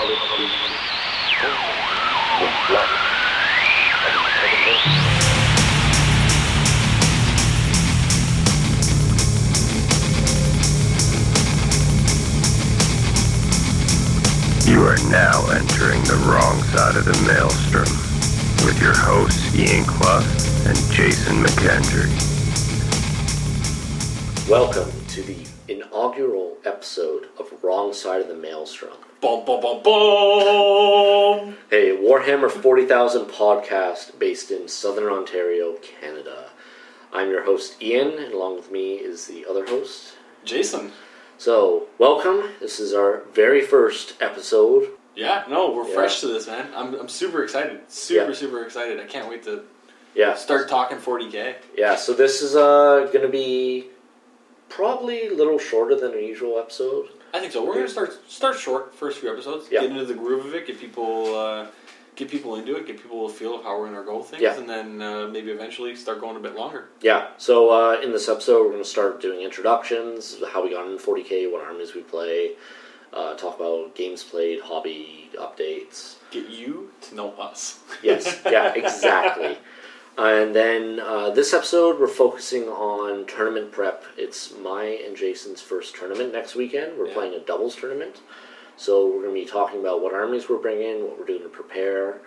You are now entering the wrong side of the maelstrom with your hosts Ian Clough and Jason McKendry. Welcome to the inaugural episode of Wrong Side of the Maelstrom. Bum bum bum bum. A Warhammer 40,000 podcast based in Southern Ontario, Canada. I'm your host, Ian, and along with me is the other host. Jason. So, welcome. This is our very first episode. Yeah, no, we're Yeah. fresh to this, man. I'm, I'm super excited. Super, Yeah. super excited. I can't wait to Yeah, start talking 40k. Yeah, so this is uh, going to be probably a little shorter than a usual episode. I think so. We're gonna start start short first few episodes. Yeah. Get into the groove of it. Get people uh, get people into it. Get people a feel of how we're gonna go things, Yeah. and then uh, maybe eventually start going a bit longer. Yeah, so uh, in this episode, we're going to start doing introductions, how we got into 40k, what armies we play, uh, talk about games played, hobby updates. Get you to know us. Yes, yeah, exactly. And then uh, this episode, we're focusing on tournament prep. It's my and Jason's first tournament next weekend. We're Yeah. playing a doubles tournament. So we're going to be talking about what armies we're bringing, what we're doing to prepare,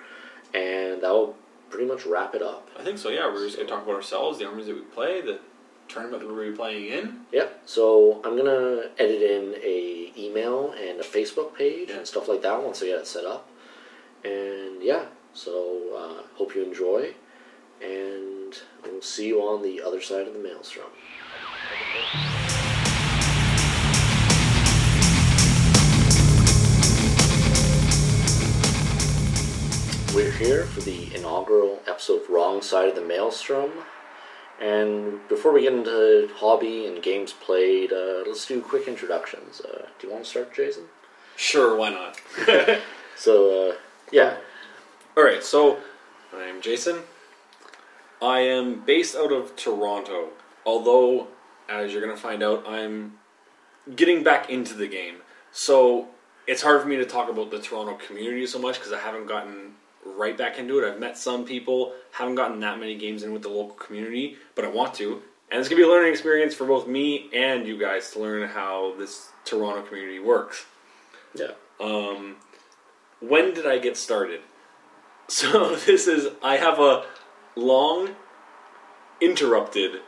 and that will pretty much wrap it up. I think so. Yeah, we're just gonna talk about ourselves, the armies that we play, the tournament that we're gonna be playing in. Yep. So I'm gonna edit in a email and a Facebook page Yeah. and stuff like that once I get it set up. And yeah, so uh, hope you enjoy, and we'll see you on the other side of the maelstrom. We're here for the inaugural episode of Wrong Side of the Maelstrom. And before we get into hobby and games played, uh, let's do quick introductions. Uh, do you want to start, Jason? Sure, why not? So, uh, yeah. All right, so I'm Jason. I am based out of Toronto, although, as you're going to find out, I'm getting back into the game. So it's hard for me to talk about the Toronto community so much because I haven't gotten right back into it. I've met some people, haven't gotten that many games in with the local community, but I want to. And it's going to be a learning experience for both me and you guys to learn how this Toronto community works. Yeah. Um, when did I get started? So this is I have a long interrupted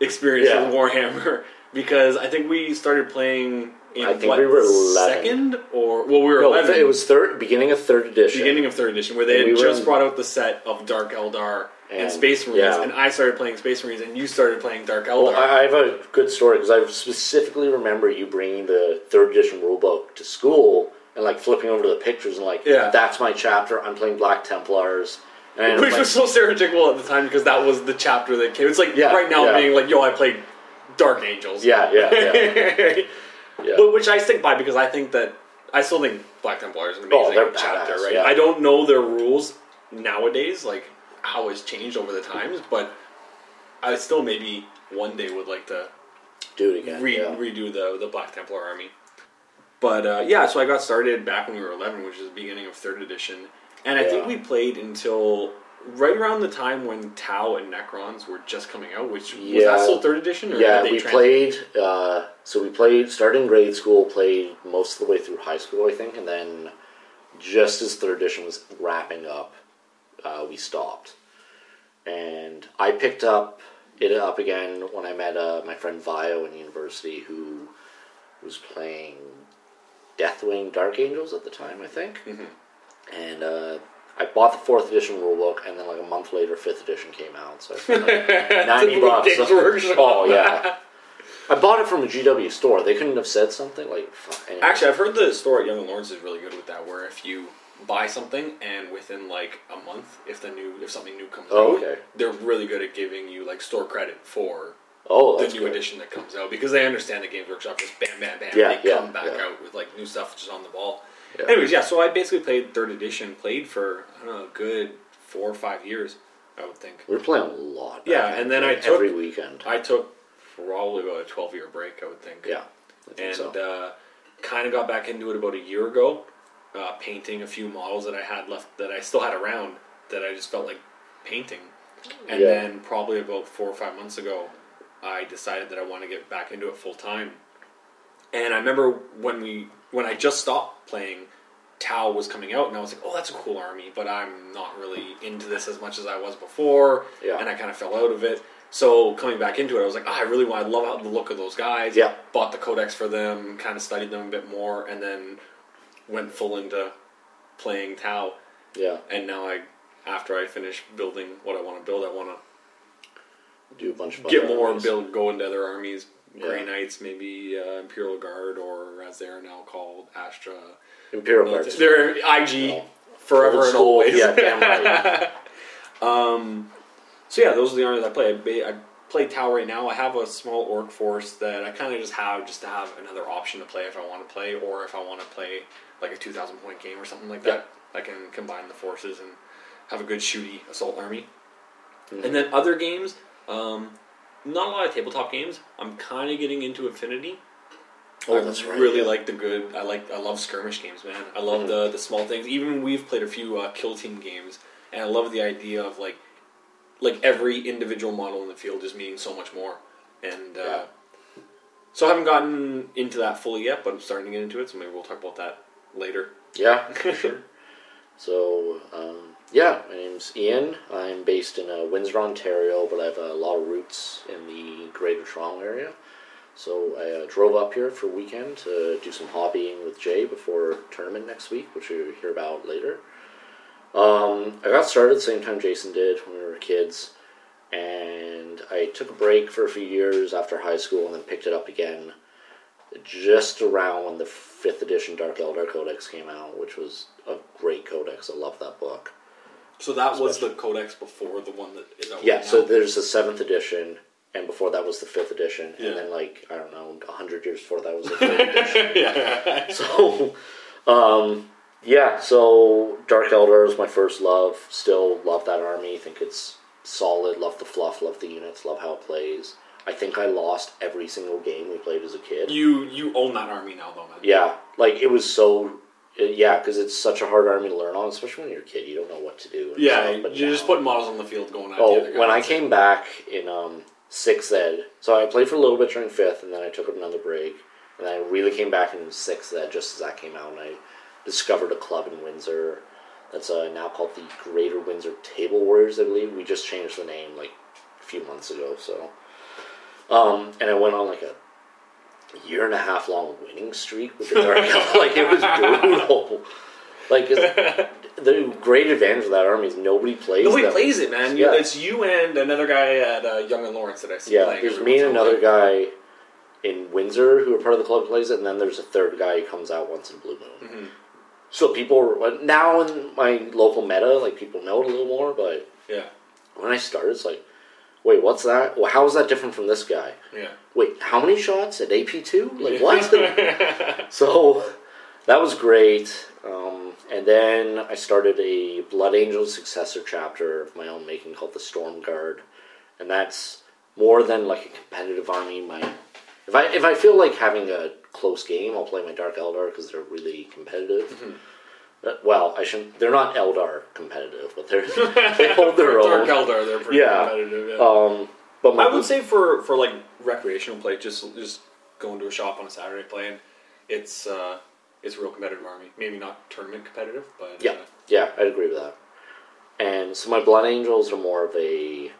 experience Yeah. with Warhammer because I think we started playing in I think what, we were 11. second or well we were No, 11 it was third, beginning of third edition. beginning of third edition where they And had we just in- brought out the set of Dark Eldar and, And- Space Marines yeah. and I started playing Space Marines and you started playing Dark Eldar. Well, I, I have a good story because I specifically remember you bringing the third edition rulebook to school and like flipping over to the pictures and like, Yeah. that's my chapter. I'm playing Black Templars. And Which like, was so stereotypical at the time because that was the chapter that came. It's like Yeah, right now yeah. being like, yo, I played Dark Angels. yeah, yeah, yeah. yeah. But which I stick by because I think that I still think Black Templar is an amazing Oh, chapter, badass, right? I don't know their rules nowadays, like how it's changed over the times, but I still maybe one day would like to Do it again. re- redo the the Black Templar army. But uh, yeah, so I got started back when we were eleven, which is the beginning of third edition, and I think we played until right around the time when Tau and Necrons were just coming out. Which was Yeah. that still third edition? Or Yeah, we trans- played. Uh, so we played, started in grade school, played most of the way through high school, I think, and then just as third edition was wrapping up, uh, we stopped. And I picked up it up again when I met uh, my friend Vio in university, who was playing Deathwing Dark Angels at the time, I think. And uh, I bought the fourth edition rulebook, and then like a month later, fifth edition came out. So I spent like ninety bucks. Oh yeah. I bought it from a GW store. They couldn't have said something like. anyway. Actually, I've heard the store at Yonge and Lawrence is really good with that. Where if you buy something and within like a month, if the new if something new comes Oh, out, okay. they're really good at giving you like store credit for oh, the new good. edition that comes out because they understand the Games Workshop just bam, bam, bam. Yeah, they yeah, come back yeah. out with like new stuff just on the ball. Yeah. Anyways, yeah. So I basically played third edition, played for I don't know, a good four or five years, I would think. We were playing a lot. Yeah, and then I took- every weekend. I took probably about a twelve year break, I would think. yeah, think and so. uh, kind of got back into it about a year ago. uh, painting a few models that I had left that I still had around that I just felt like painting. And Yeah. then probably about four or five months ago, I decided that I want to get back into it full time. And I remember when we when I just stopped playing, Tau was coming out, and I was like, "Oh, that's a cool army," but I'm not really into this as much as I was before, Yeah. and I kind of fell out of it. So coming back into it, I was like, oh, "I really want. I love how the look of those guys." Yeah. Bought the codex for them, kind of studied them a bit more, and then went full into playing Tau. Yeah, And now I, after I finish building what I want to build, I want to do a bunch of get more, armies. build, go into other armies, Grey Knights, maybe uh, Imperial Guard, or as they are now called, Astra. Imperial Guards. They're IG forever and school, always. Yeah, damn right. So yeah, those are the armies I play. I, I play Tau right now. I have a small orc force that I kind of just have just to have another option to play if I want to play, or if I want to play like a two thousand point game or something like that. Yeah. I can combine the forces and have a good shooty assault army. And then other games, um, not a lot of tabletop games. I'm kind of getting into Infinity. Oh, I that's right, really yeah. like the good. I like. I love skirmish games, man. I love the the small things. Even we've played a few uh, kill team games, and I love the idea of like, like every individual model in the field just meaning so much more. And uh, Yeah. so I haven't gotten into that fully yet, but I'm starting to get into it. So maybe we'll talk about that later. Yeah, for sure. So, um, yeah, my name's Ian. I'm based in uh, Windsor, Ontario, but I have a lot of roots in the Greater Toronto area. So I uh, drove up here for weekend to do some hobbying with Jay before tournament next week, which you'll hear about later. Um, I got started the same time Jason did when we were kids, and I took a break for a few years after high school and then picked it up again just around when the fifth edition Dark Eldar Codex came out, which was a great codex. I love that book. So that was the codex before the one that is out Yeah, right so now? there's the seventh edition, and before that was the fifth edition, Yeah. and then like I don't know, a hundred years before that was the third edition. yeah. So, um, yeah, so Dark Eldar is my first love. Still love that army. Think it's solid. Love the fluff. Love the units. Love how it plays. I think I lost every single game we played as a kid. You you own that army now, though, man. Yeah, like it was so. Uh, Yeah, because it's such a hard army to learn on, especially when you're a kid. You don't know what to do. Yeah, you're just putting models on the field going at Oh, when I came back in um, sixth ed, so I played for a little bit during fifth, and then I took another break, and I really came back in sixth ed just as that came out, and I discovered a club in Windsor that's uh, now called the Greater Windsor Table Warriors. I believe we just changed the name like a few months ago. So, um, and I went on like a year and a half long winning streak with the Dark Elf. like it was brutal. Like the great advantage of that army is nobody plays. It. Nobody them. plays it, man. Yeah. It's you and another guy at uh, Yonge and Lawrence that I see Yeah, there's me and once in a another guy in Windsor who are part of the club plays it, and then there's a third guy who comes out once in Blue Moon. Mm-hmm. So people are- now in my local meta, like people know it a little more, but Yeah, when I started, it's like, wait, what's that? Well, how is that different from this guy? yeah. Wait, how many shots at AP two? Like what? so that was great. Um, and then I started a Blood Angel successor chapter of my own making called the Storm Guard, and that's more than like a competitive army. My if I if I feel like having a close game, I'll play my Dark Eldar because they're really competitive. Uh, well, I shouldn't. They're not Eldar competitive, but they're they hold their Dark own. Eldar, they're pretty Yeah. competitive. Yeah. Um, but my I would say for for like recreational play, just just going to a shop on a Saturday playing, it's uh, it's a real competitive army. Maybe not tournament competitive, but Yeah, uh, yeah, I'd agree with that. And so my Blood Angels are more of a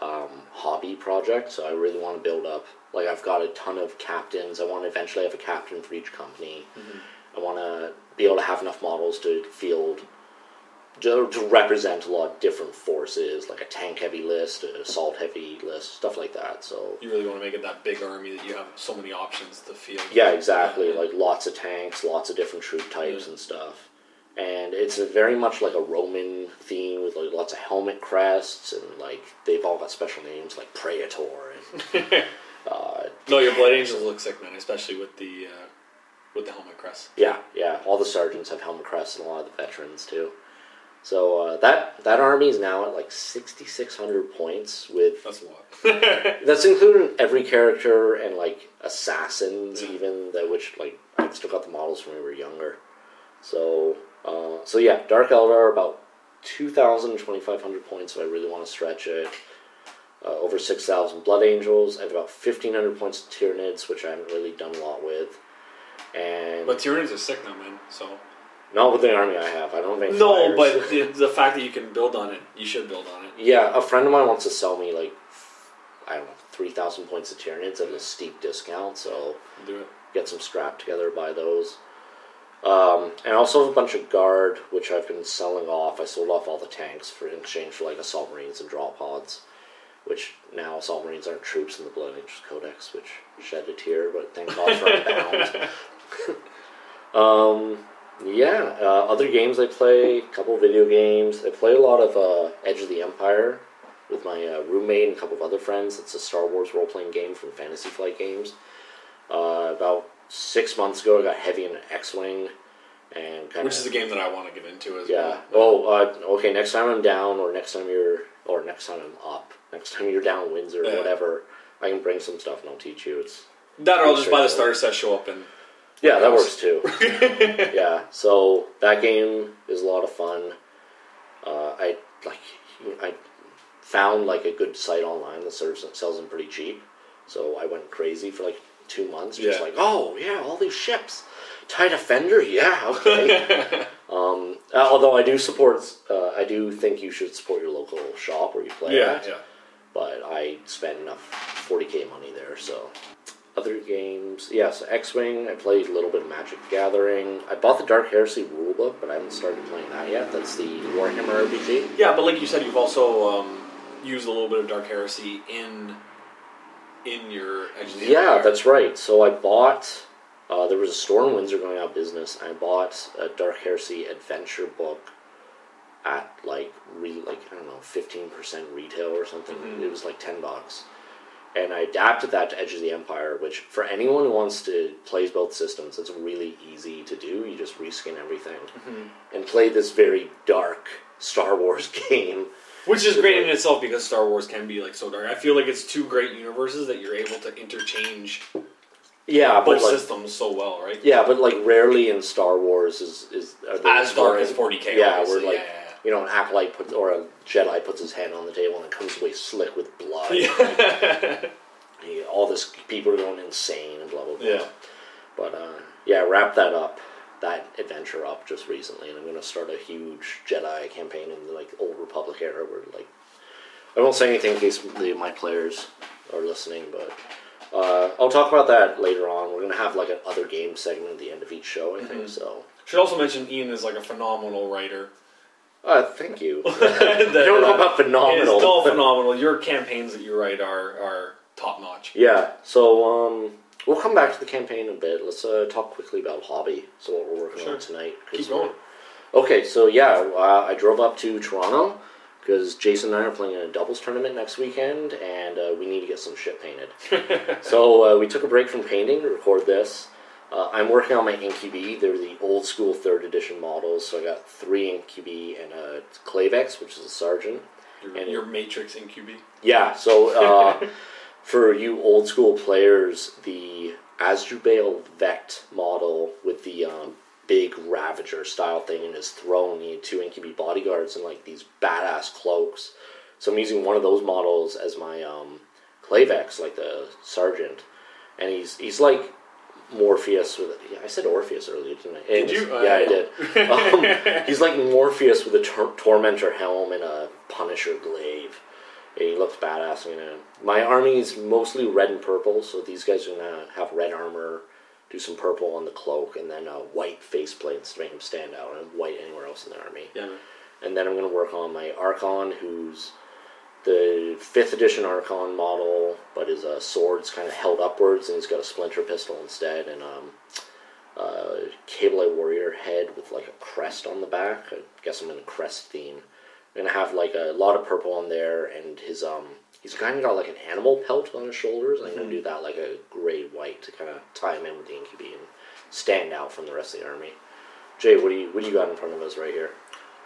um, hobby project. So I really want to build up. Like I've got a ton of captains. I want to eventually have a captain for each company. I want to be able to have enough models to field to, to represent a lot of different forces, like a tank heavy list, an assault heavy list, stuff like that. So you really want to make it that big army that you have so many options to field. yeah, exactly. Yeah. Like lots of tanks, lots of different troop types Yeah. and stuff. And it's a very much like a Roman theme with like lots of helmet crests and like they've all got special names like Praetor and uh, no, your Blood Angels look sick, man, especially with the uh, with the helmet crest. yeah, yeah. All the sergeants have helmet crests and a lot of the veterans too. So uh, that that army is now at like sixty six hundred points with That's a lot. That's including every character and like assassins, Yeah. even that which like I still got the models from when we were younger. So, uh, so yeah, Dark Eldar about 2,000, 2,500 points if I really want to stretch it. Uh, over 6,000 Blood Angels. I have about 1,500 points of Tyranids, which I haven't really done a lot with. And But Tyranids are sick now, man. So not with the army I have. I don't think. no, but the, the fact that you can build on it, you should build on it. Yeah, a friend of mine wants to sell me like I don't know three thousand points of Tyranids at a steep discount, so Do it. get some scrap together, buy those. Um, and I also have a bunch of guard, which I've been selling off. I sold off all the tanks for in exchange for like assault marines and drop pods, which now assault marines aren't troops in the Blood Angels Codex, which shed a tear, but thank God for Unbound. um, yeah, uh, other games I play, a couple video games. I play a lot of uh, Edge of the Empire with my uh, roommate and a couple of other friends. It's a Star Wars role playing game from Fantasy Flight Games. Uh, about six months ago, I got heavy into X Wing and kind Which is a game that I want to get into as yeah. well. Oh, uh, okay. Next time I'm down, or next time you're, or next time I'm up. Next time you're down Windsor, Yeah. whatever. I can bring some stuff and I'll teach you. It's That or I'll just buy the starter set, show up, and yeah, that works too. yeah, so that game is a lot of fun. Uh, I like I found like a good site online that serves sells them pretty cheap, so I went crazy for like two months, just Yeah. like oh yeah, all these ships, tie defender, yeah, okay. um, uh, although I do support, uh, I do think you should support your local shop where you play yeah, at yeah. but I spent enough 40k money there, so. Other games, yes, X Wing. I played a little bit of Magic Gathering. I bought the Dark Heresy rulebook, but I haven't started playing that yet. That's the Warhammer RPG. Yeah, but like you said, you've also um, used a little bit of Dark Heresy in in your Yeah, that's right. So I bought. Uh, there was a store in Windsor going out of business. I bought a Dark Heresy adventure book at like re like I don't know fifteen percent retail or something. Mm-hmm. It was like ten bucks, and I adapted that to Edge of the Empire. Which for anyone who wants to plays both systems, it's really easy to do. You just reskin everything Mm-hmm. and play this very dark Star Wars game. Which is great in itself because Star Wars can be like so dark. I feel like it's two great universes that you're able to interchange Yeah, but both like, systems so well, right? yeah, but like rarely in Star Wars is is As dark as 40K, Yeah, obviously, where like yeah, yeah. You know an acolyte puts or a Jedi puts his hand on the table and it comes away slick with blood. Yeah, all this people are going insane and blah blah blah. Yeah. But uh, yeah, wrap that up, that adventure up just recently, and I'm going to start a huge Jedi campaign in the like old Republic era where like I won't say anything in case the, my players are listening, but uh, I'll talk about that later on. We're going to have like an other game segment at the end of each show, I Mm-hmm. think. So Should also mention Ian is like a phenomenal writer. Uh, thank you. I don't know about phenomenal. It's but- phenomenal. Your campaigns that you write are are top notch. Yeah, so um, we'll come back to the campaign in a bit. Let's uh, talk quickly about hobby. So what we're working Sure. on tonight. Keep going. Okay, so yeah, uh, I drove up to Toronto because Jason and I are playing in a doubles tournament next weekend, and uh, we need to get some shit painted. so uh, we took a break from painting to record this. Uh, I'm working on my Incubi. They're the old school third edition models, so I got three Incubi and a Klaivex, which is a sergeant. Your, And- your Matrix Incubi. Yeah, so uh, for you old school players, the Asdrubal Vect model with the um, big Ravager style thing in his throne, you need two Incubi bodyguards and like these badass cloaks. So I'm using one of those models as my um, Klaivex, like the sergeant, and he's he's like Morpheus with it. yeah, I said Orpheus earlier, didn't I? Did you? Yeah, I Uh, did. Um, he's like Morpheus with a tor- Tormentor helm and a Punisher glaive. And he looks badass. You know, my army is mostly red and purple, so these guys are gonna have red armor, do some purple on the cloak, and then uh, white faceplates to make him stand out, and white anywhere else in the army. Yeah. And then I'm gonna work on my Archon, who's the fifth edition Archon model, but his uh, sword's kind of held upwards, and he's got a splinter pistol instead, and um, uh, Kabalite Warrior head with like a crest on the back. I guess I'm in a crest theme. I'm gonna have like a lot of purple on there, and his um, he's kind of got like an animal pelt on his shoulders. I'm gonna do that like a gray white to kind of tie him in with the Incubi and stand out from the rest of the army. Jay, what do you what do you got in front of us right here?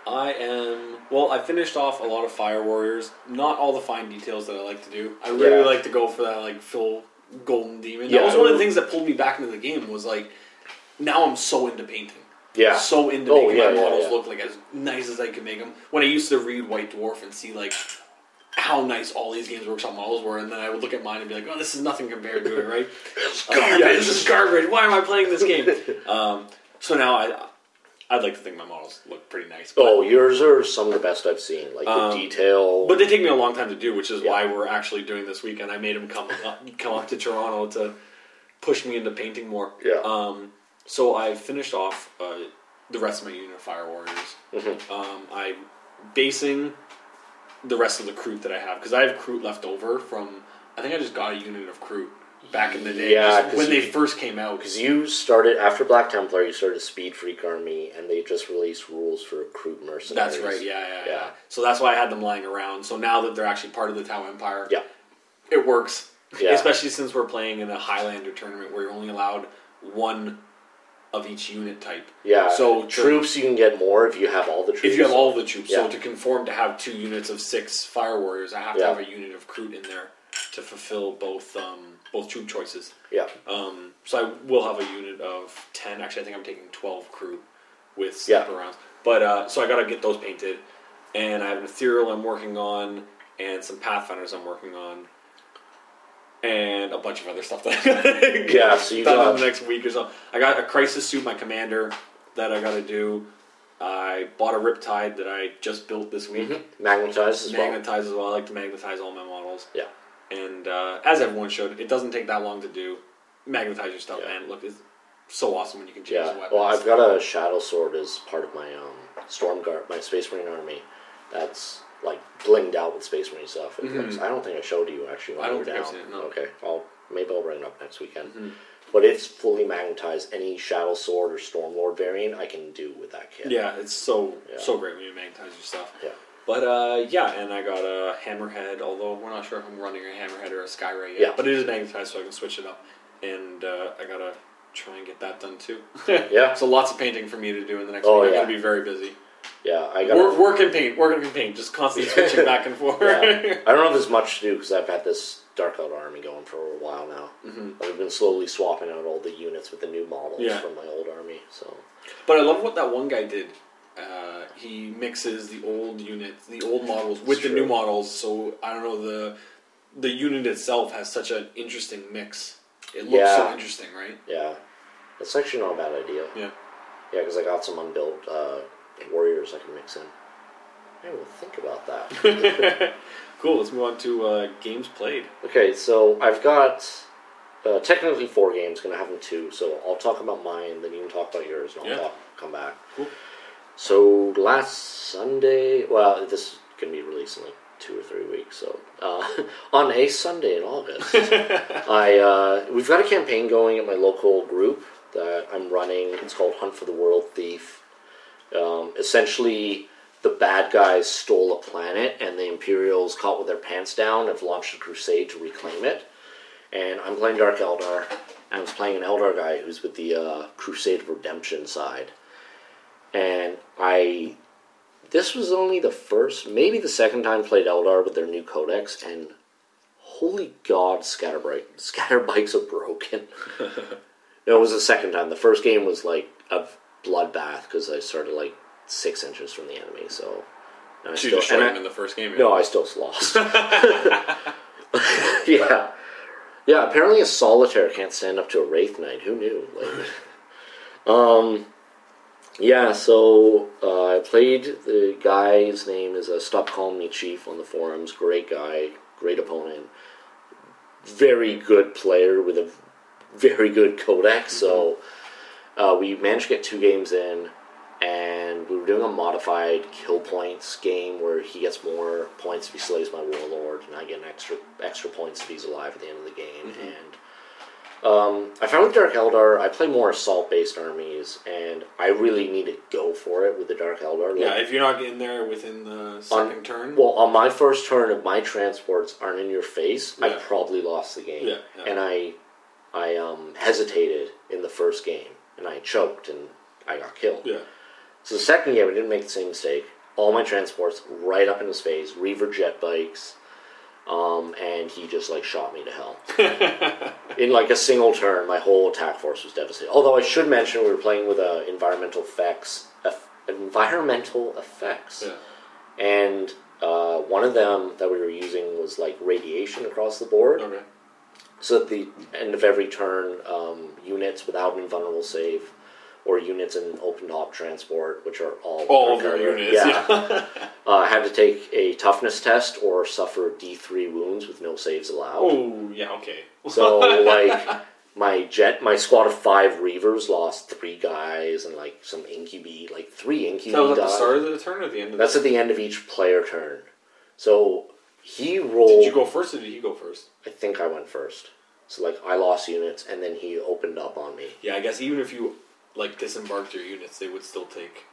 I am well. I finished off a lot of Fire Warriors. Not all the fine details that I like to do. I really Yeah. like to go for that like full golden demon. Yeah. That was one of the things that pulled me back into the game. Was like now I'm so into painting. Yeah. so into Oh, making yeah, my yeah, models look like as nice as I can make them. When I used to read White Dwarf and see like how nice all these Games Workshop models were, and then I would look at mine and be like, "Oh, this is nothing compared to it, right? It's Uh, yeah, this is garbage. Why am I playing this game?" um, so now I, I'd like to think my models look pretty nice. But, Oh, yours are some of the best I've seen. Like the Um, detail. but they take me a long time to do, which is Yeah. why we're actually doing this weekend. I made them come up, come up to Toronto to push me into painting more. Yeah. Um, so I finished off uh, the rest of my unit of Fire Warriors. Mhm. Um, I'm basing the rest of the Kroot that I have because I have Kroot left over from. I think I just got a unit of Kroot back in the day, Yeah, when they first came out. Because you started after Black Templar, you started Speed Freak Army, and they just released rules for Kroot Mercenaries. That's right. Yeah, yeah, yeah, Yeah. So that's why I had them lying around. So now that they're actually part of the Tau Empire, Yeah. it works. Yeah. Especially since we're playing in a Highlander tournament where you're only allowed one of each unit type. Yeah. So to- troops, you can get more if you have all the troops. If you have all the troops, Yeah. so to conform to have two units of six fire warriors, I have to have a unit of Kroot in there to fulfill both um, both troop choices. Yeah. Um, so I will have a unit of ten. Actually, I think I'm taking twelve Kroot with Yeah. sniper rounds. But uh, so I got to get those painted, and I have an ethereal I'm working on, and some pathfinders I'm working on, and a bunch of other stuff that I gotta Yeah, so you got- in the next week or so. I got a crisis suit, my commander, that I got to do. I bought a Riptide that I just built this week. Mm-hmm. Magnetized as well. Magnetize as well. I like to magnetize all my models. Yeah. And uh, as everyone showed, it doesn't take that long to do. Magnetize your stuff, Yeah. man. Look, it's so awesome when you can change Yeah. weapons. Well, I've got a Shadow Sword as part of my um, Storm Guard, my Space Marine army. That's like blinged out with Space Marine stuff. Looks, I don't think I showed you actually. When Mm-hmm. I don't think I've seen it, no. Okay. I'll maybe I'll bring it up next weekend. Mm-hmm. But it's fully magnetized. Any Shadow Sword or Storm Lord variant I can do with that kit. yeah, it's so Yeah. so great when you magnetize your stuff. Yeah. But uh, yeah, and I got a hammerhead. Although we're not sure if I'm running a hammerhead or a skyray yet. Yeah. But it is magnetized, so I can switch it up. And uh, I gotta try and get that done too. Yeah. So lots of painting for me to do in the next Oh, week. I'm yeah. gonna be very busy. Yeah. I got. Work, work and paint, work and paint, just constantly switching back and forth. Yeah. I don't know if there's much to do because I've had this Dark Eldar army going for a while now. Mm-hmm. I've been slowly swapping out all the units with the new models Yeah. from my old army. So But I love what that one guy did. Uh, he mixes the old units, the old models, with It's the new models. So I don't know the the unit itself has such an interesting mix. It looks so interesting, right? yeah, that's actually not a bad idea. Yeah. Yeah, because I got some unbuilt uh, warriors I can mix in. I will think about that. Cool. Let's move on to uh, games played. okay, so I've got uh, technically four games. Gonna have them two. So I'll talk about mine, then you can talk about yours, and I'll Yeah. talk, come back. Cool. So last Sunday, well, this is gonna be released in like two or three weeks. So uh, on a Sunday in August, I uh, we've got a campaign going at my local group that I'm running. It's called Hunt for the World Thief. Um, essentially, the bad guys stole a planet, and the Imperials, caught with their pants down, have launched a crusade to reclaim it. And I'm playing Dark Eldar, and I was playing an Eldar guy who's with the uh, Crusade of Redemption side. And I this was only the first, maybe the second time I played Eldar with their new codex, and holy god, Scatterbike, Scatterbikes are broken. no, it was the second time. The first game was like a bloodbath because I started like six inches from the enemy. So, and I So you still, destroyed him in the first game. no, I still lost. yeah, yeah. Apparently, a solitaire can't stand up to a wraith knight. Who knew? Like, um, yeah. So uh, I played. The guy's name is a Stop Calling Me Chief on the forums. Great guy, great opponent, very good player with a very good codex. So uh, we managed to get two games in and we were doing a modified kill points game where he gets more points if he slays my warlord, and I get an extra extra points if he's alive at the end of the game. And um, I found with Dark Eldar, I play more assault based armies, and I really need to go for it with the Dark Eldar. Like, Yeah, if you're not getting there within the second turn, well, on my first turn, if my transports aren't in your face, I probably lost the game. Yeah, yeah. And I, I um, hesitated in the first game, and I choked, and I got killed. yeah, So the second game, I didn't make the same mistake. All my transports right up in his face, Reaver jet bikes, um, and he just like shot me to hell. In like a single turn, my whole attack force was devastated. Although I should mention we were playing with uh, environmental effects, eff- environmental effects, Yeah. and uh, one of them that we were using was like radiation across the board. Okay. So at the end of every turn, um, units without an invulnerable save, or units in open top transport, which are all All of your units. Yeah. uh, had to take a toughness test or suffer D three wounds with no saves allowed. oh, yeah. Okay. So like my jet, my squad of five reavers lost three guys and like some incubi, like three incubi. So was that the start of the turn or the end of That's the at the end of each player turn. So he rolled. Did you go first or did he go first? I think I went first. So like I lost units and then he opened up on me. Yeah, I guess even if you like disembarked your units, they would still take.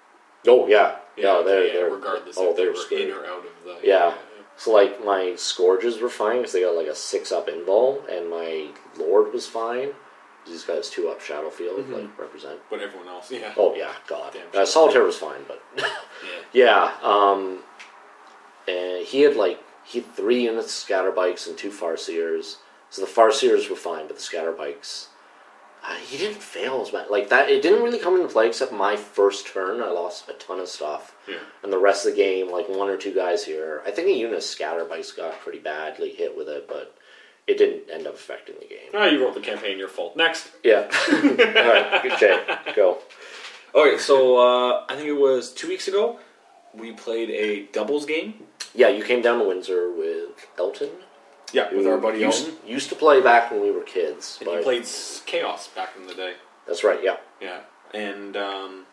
Oh yeah, yeah, okay, they're, yeah, they're regardless Oh, if they were in or out of the. Yeah. So like my scourges were fine because they got like a six up invul, and my lord was fine. These guys two up Shadowfield Mm-hmm. like represent. But everyone else, yeah. Oh yeah, God. Damn Uh, Solitaire was fine, but Yeah. yeah. Um, and he had like he had three units of scatter bikes and two farseers. So the farseers were fine, but the scatter bikes. Uh, he didn't fail as much. Like that, it didn't really come into play except my first turn. I lost a ton of stuff. Yeah. And the rest of the game, like one or two guys here. I think a unit of scatter bikes got pretty badly hit with it, but it didn't end up affecting the game. Ah, you wrote the campaign. Your fault. Next. Yeah. All right, good Jay. Go. Okay, so uh, I think it was two weeks ago. We played a doubles game. Yeah, you came down to Windsor with Elton. Yeah, with our buddy used, Elton. used to play back when we were kids. And but he played Chaos back in the day. That's right. Yeah. Yeah, and um,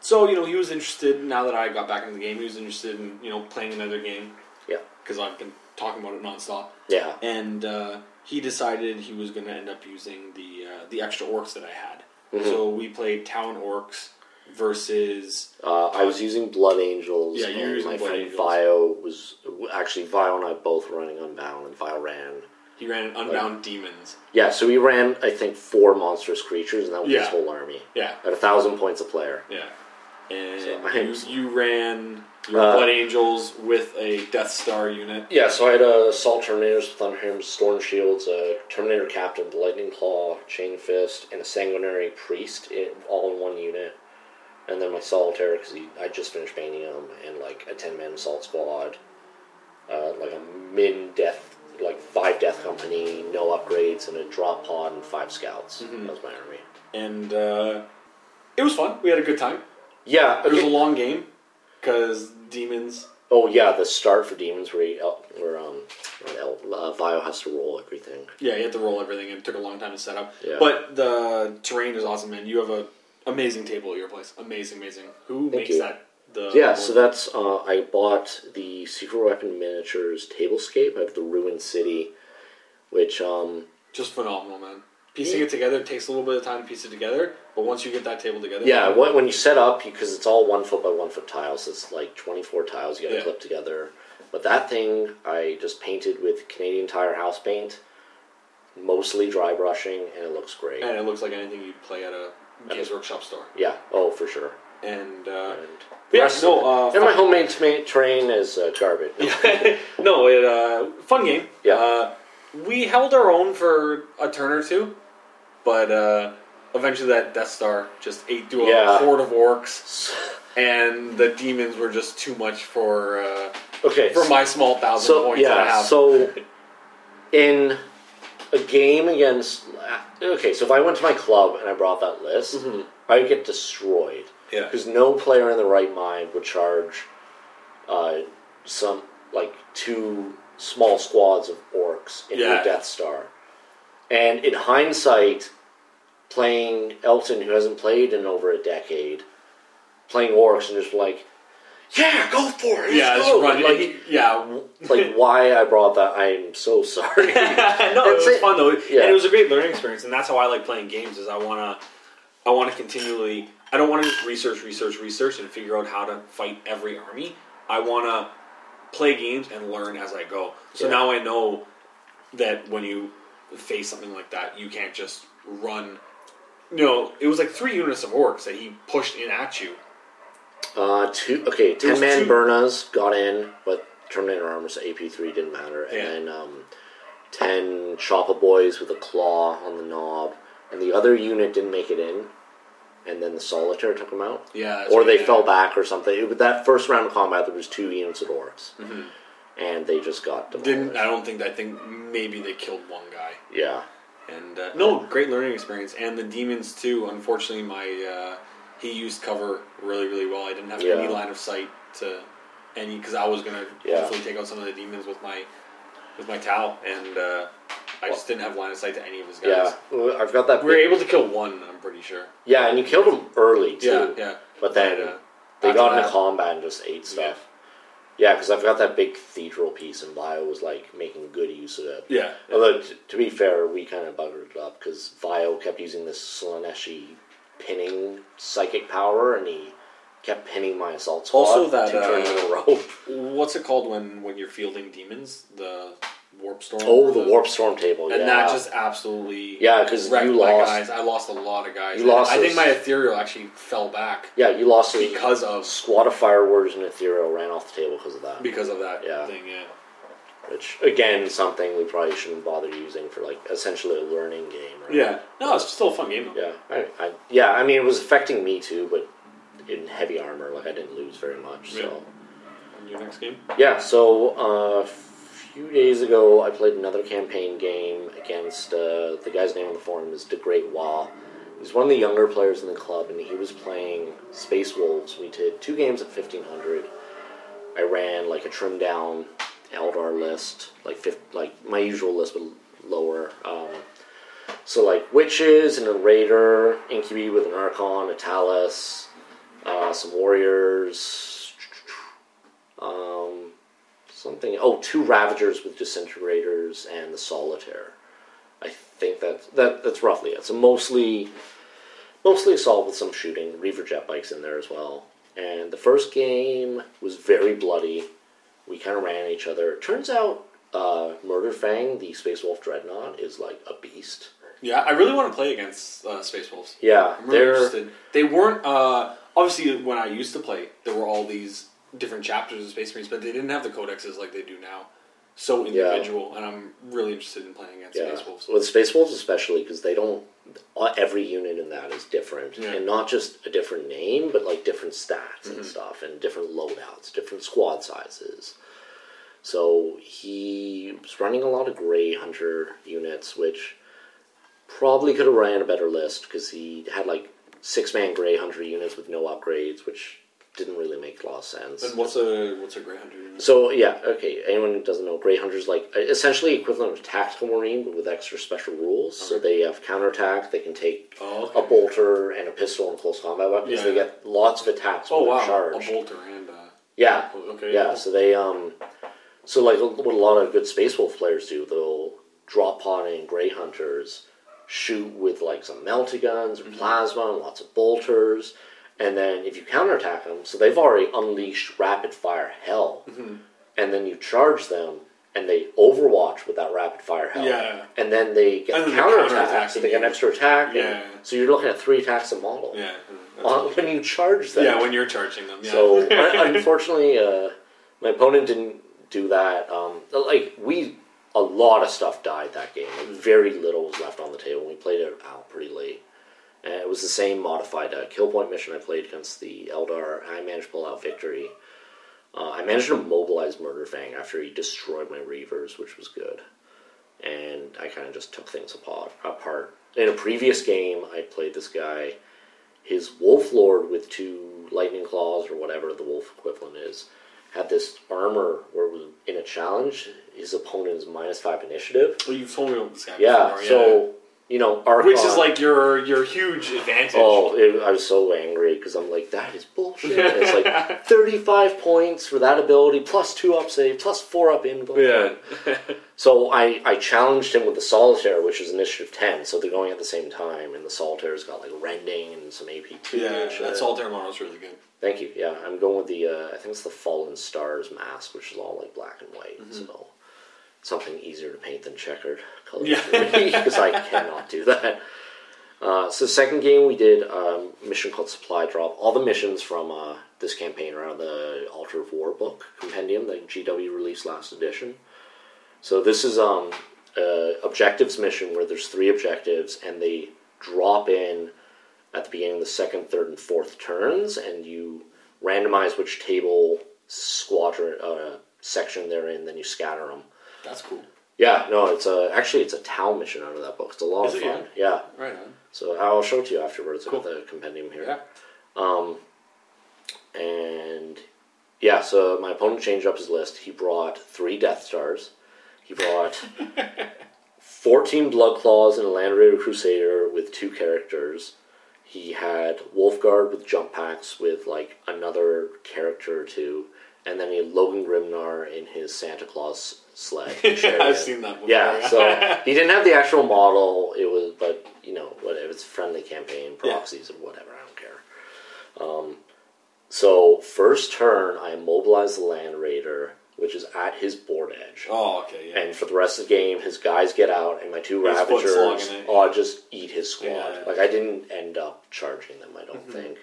so you know he was interested. Now that I got back into the game, he was interested in you know playing another game Yeah. because I've been talking about it nonstop. Yeah. And uh, he decided he was going to end up using the uh, the extra orcs that I had. Mm-hmm. So we played Town Orcs versus Uh, I was using Blood Angels. Yeah, you were and using my Blood friend Angels. Vio was actually Vio and I both running Unbound, and Vio ran. he ran an Unbound Demons. Yeah, so he ran I think four monstrous creatures, and that was his whole army Yeah, at a thousand points a player. yeah. And So you, you ran your Uh, Blood Angels with a Death Star unit. Yeah, so I had a Assault Terminators, Thunderhams, Storm Shields, a Terminator Captain, the Lightning Claw, Chain Fist, and a Sanguinary Priest, in, all in one unit. And then my Solitaire, because I just finished painting them, and like a 10 man Assault Squad, uh, like a min death, like five Death Company, no upgrades, and a Drop Pod, and five Scouts. Mm-hmm. That was my army. And uh, it was fun. We had a good time. Yeah, It was a long game because demons. oh yeah, the start for Demons where, he, El- where um, uh, Vio has to roll everything. Yeah, you had to roll everything, and it took a long time to set up. Yeah. But the terrain is awesome, man. You have a amazing table at your place. Amazing, amazing. Who makes you. that? The Yeah, so that's uh, I bought the Secret Weapon Miniatures Tablescape. I have the Ruined City, which um, just phenomenal, man. Piecing it together takes a little bit of time to piece it together, but once you get that table together, yeah, when, when you set up because it's all one foot by one foot tiles, it's like twenty four tiles you got to Yeah. clip together. But that thing I just painted with Canadian Tire house paint, mostly dry brushing, and it looks great. and it looks like anything you'd play at a Games Workshop store. yeah, oh for sure. And uh, And yeah, no, uh, and my homemade terrain is uh, garbage. no, it uh, fun game. Yeah. Uh, we held our own for a turn or two, but uh, eventually that Death Star just ate through Yeah. a horde of orcs, and the demons were just too much for uh, okay, for my small thousand so points that I yeah, have. so in a game against okay, so if I went to my club and I brought that list, I would get destroyed Mm-hmm. yeah, because no player in the right mind would charge uh, some like two small squads of orcs into Yeah. a Death Star. And in hindsight, playing Elton, who hasn't played in over a decade, playing orcs and just like, yeah, go for it. yeah, let's it's go." run, like yeah. like why I brought that. I'm so sorry. no, it was it. fun though, Yeah. and it was a great learning experience, and that's how I like playing games. Is I wanna, I want to continually. I don't want to just research, research, research, and figure out how to fight every army. I want to play games and learn as I go. So Yeah. now I know that when you face something like that, you can't just run. You know, it was like three units of orcs that he pushed in at you. Uh, two okay, ten man two- Burnas got in, but Terminator armor, so AP three didn't matter, and Yeah. then um, ten Choppa boys with a claw on the Nob, and the other unit didn't make it in, and then the solitaire took them out. Yeah, or they fell back or something. It, that first round of combat, there was two units of orcs, Mm-hmm. and they just got demolished. Didn't I don't think I think maybe they killed one guy. Yeah, And uh, no, great learning experience. And the demons too. Unfortunately, my uh, he used cover really really well. I didn't have Yeah. any line of sight to any because I was gonna Yeah. hopefully take out some of the demons with my with my Tau, and uh, I just didn't have line of sight to any of his guys. yeah. I've got that. We were big- able to kill one. I'm pretty sure. Yeah, and you killed him early too. Yeah, yeah. But then uh, they got into that- combat and just ate stuff. Yeah, because I've got that big cathedral piece, and Vio was like making good use of it. Yeah. Although t- to be fair, we kind of buggered it up because Vio kept using this Slaaneshi pinning psychic power, and he kept pinning my assault squad Also that, two turns in uh, a row. What's it called when when you're fielding demons? The warp storm. Oh, the warp storm table. And yeah, that just absolutely yeah, because you lost- guys. I lost a lot of guys. You lost I think my ethereal actually fell back yeah, you lost because of squad of fire warriors and ethereal ran off the table because of that. because of that Yeah. thing. Yeah. Which again, something we probably shouldn't bother using for like essentially a learning game. Right? Yeah. No, it's still a fun game. Though. Yeah, I, I, yeah. I mean, it was affecting me too, but in heavy armor, like I didn't lose very much. So Your next game. yeah. So uh, a few days ago, I played another campaign game against uh, the guy's name on the forum is The Great Wall. He's one of the younger players in the club, and he was playing Space Wolves. We did two games at fifteen hundred. I ran like a trimmed down Eldar list, like fif- like my usual list, but lower. Um, so like witches and a raider, incubi with an archon, a Talos, uh, some warriors, um, something. Oh, two ravagers with disintegrators and the solitaire. I think that that that's roughly it. So mostly, mostly assault with some shooting. Reaver jet bikes in there as well. And the first game was very bloody. We kind of ran at each other. Turns out, uh, Murder Fang, the Space Wolf Dreadnought, is like a beast. Yeah, I really want to play against uh, Space Wolves. Yeah, I'm really they're interested. They weren't uh, obviously when I used to play. There were all these different chapters of Space Marines, but they didn't have the codexes like they do now. So Yeah. individual, and I'm really interested in playing against yeah. Space Wolves. With Space Wolves especially because they don't. Uh, Every unit in that is different, Yeah. and not just a different name, but like different stats Mm-hmm. and stuff, and different loadouts, different squad sizes. So he was running a lot of Grey Hunter units, which probably could have ran a better list because he had like six man Grey Hunter units with no upgrades, which didn't really make a lot of sense. And what's a what's a Grey Hunter? So yeah, okay. Anyone who doesn't know, Grey Hunter's like essentially equivalent of tactical marine, but with extra special rules. So they have counterattack. They can take Oh, okay. a bolter and a pistol and close combat weapons. Yeah. They get lots of attacks. Oh when wow, they're a bolter and uh, Yeah, okay, yeah. So they um, so like what a lot of good Space Wolf players do, they'll drop in Grey Hunters, shoot with like some melty guns or Mm-hmm. plasma and lots of bolters, and then if you counterattack them, so they've already unleashed rapid fire hell, Mm-hmm. and then you charge them. And they overwatch with that rapid fire hell. Yeah. And then they get And they counterattack, so they get an extra attack. and- Yeah. so you're looking at three attacks a model. yeah, On- when you charge them. yeah, when you're charging them. Yeah. So unfortunately, uh, my opponent didn't do that. Um, like we, a lot of stuff died that game. Like very little was left on the table. We played it out pretty late, and it was the same modified uh, kill point mission I played against the Eldar. And I managed to pull out victory. Uh, I managed to mobilize Murder Fang after he destroyed my Reavers, which was good. And I kind of just took things apart. Apart. In a previous game, I played this guy his wolf lord with two lightning claws or whatever the wolf equivalent is had this armor where in a challenge his opponent is minus five initiative well, you've told me about this guy. yeah before, so you know Archon, which is like your your huge advantage. oh it, i was so angry because i'm like that is bullshit it's like 35 points for that ability plus two up save plus four up in yeah, so I, I challenged him with the solitaire which is initiative 10 so they're going at the same time and the solitaire's got like rending and some ap2 yeah. and shit. That Solitaire model is really good. Thank you. Yeah, I'm going with the. Uh, I think it's the Fallen Stars mask, which is all like black and white. So something easier to paint than checkered Yeah. because I cannot do that. Uh, so second game we did um, a mission called Supply Drop. All the missions from uh, this campaign are out of the Altar of War book compendium that GW released last edition. So this is um uh, objectives mission where there's three objectives and they drop in at the beginning of the second, third, and fourth turns, and you randomize which table squadron uh, section they're in. Then you scatter them. That's cool. Yeah, no, it's a actually it's a town mission out of that book. It's a lot Is of it, fun. Yeah. Right on. So I'll show it to you afterwards. I Cool. got the compendium here. Yeah. Um, and yeah, so my opponent changed up his list. He brought three Death Stars. He brought 14 Blood Claws and a Land Raider Crusader with two characters. He had Wolfguard with jump packs with like another character or two. And then he had Logan Grimnar in his Santa Claus sled. I've seen that before. Yeah, so he didn't have the actual model. It was, but you know, whatever. It's a friendly campaign, Yeah. proxies, and whatever. I don't care. Um, so first turn, I immobilize the Land Raider, which is at his board edge. Oh, okay, yeah. And for the rest of the game, his guys get out, and my two His Ravagers, oh, just eat his squad. Yeah, yeah. Like I didn't end up charging them, I don't Mm-hmm. think.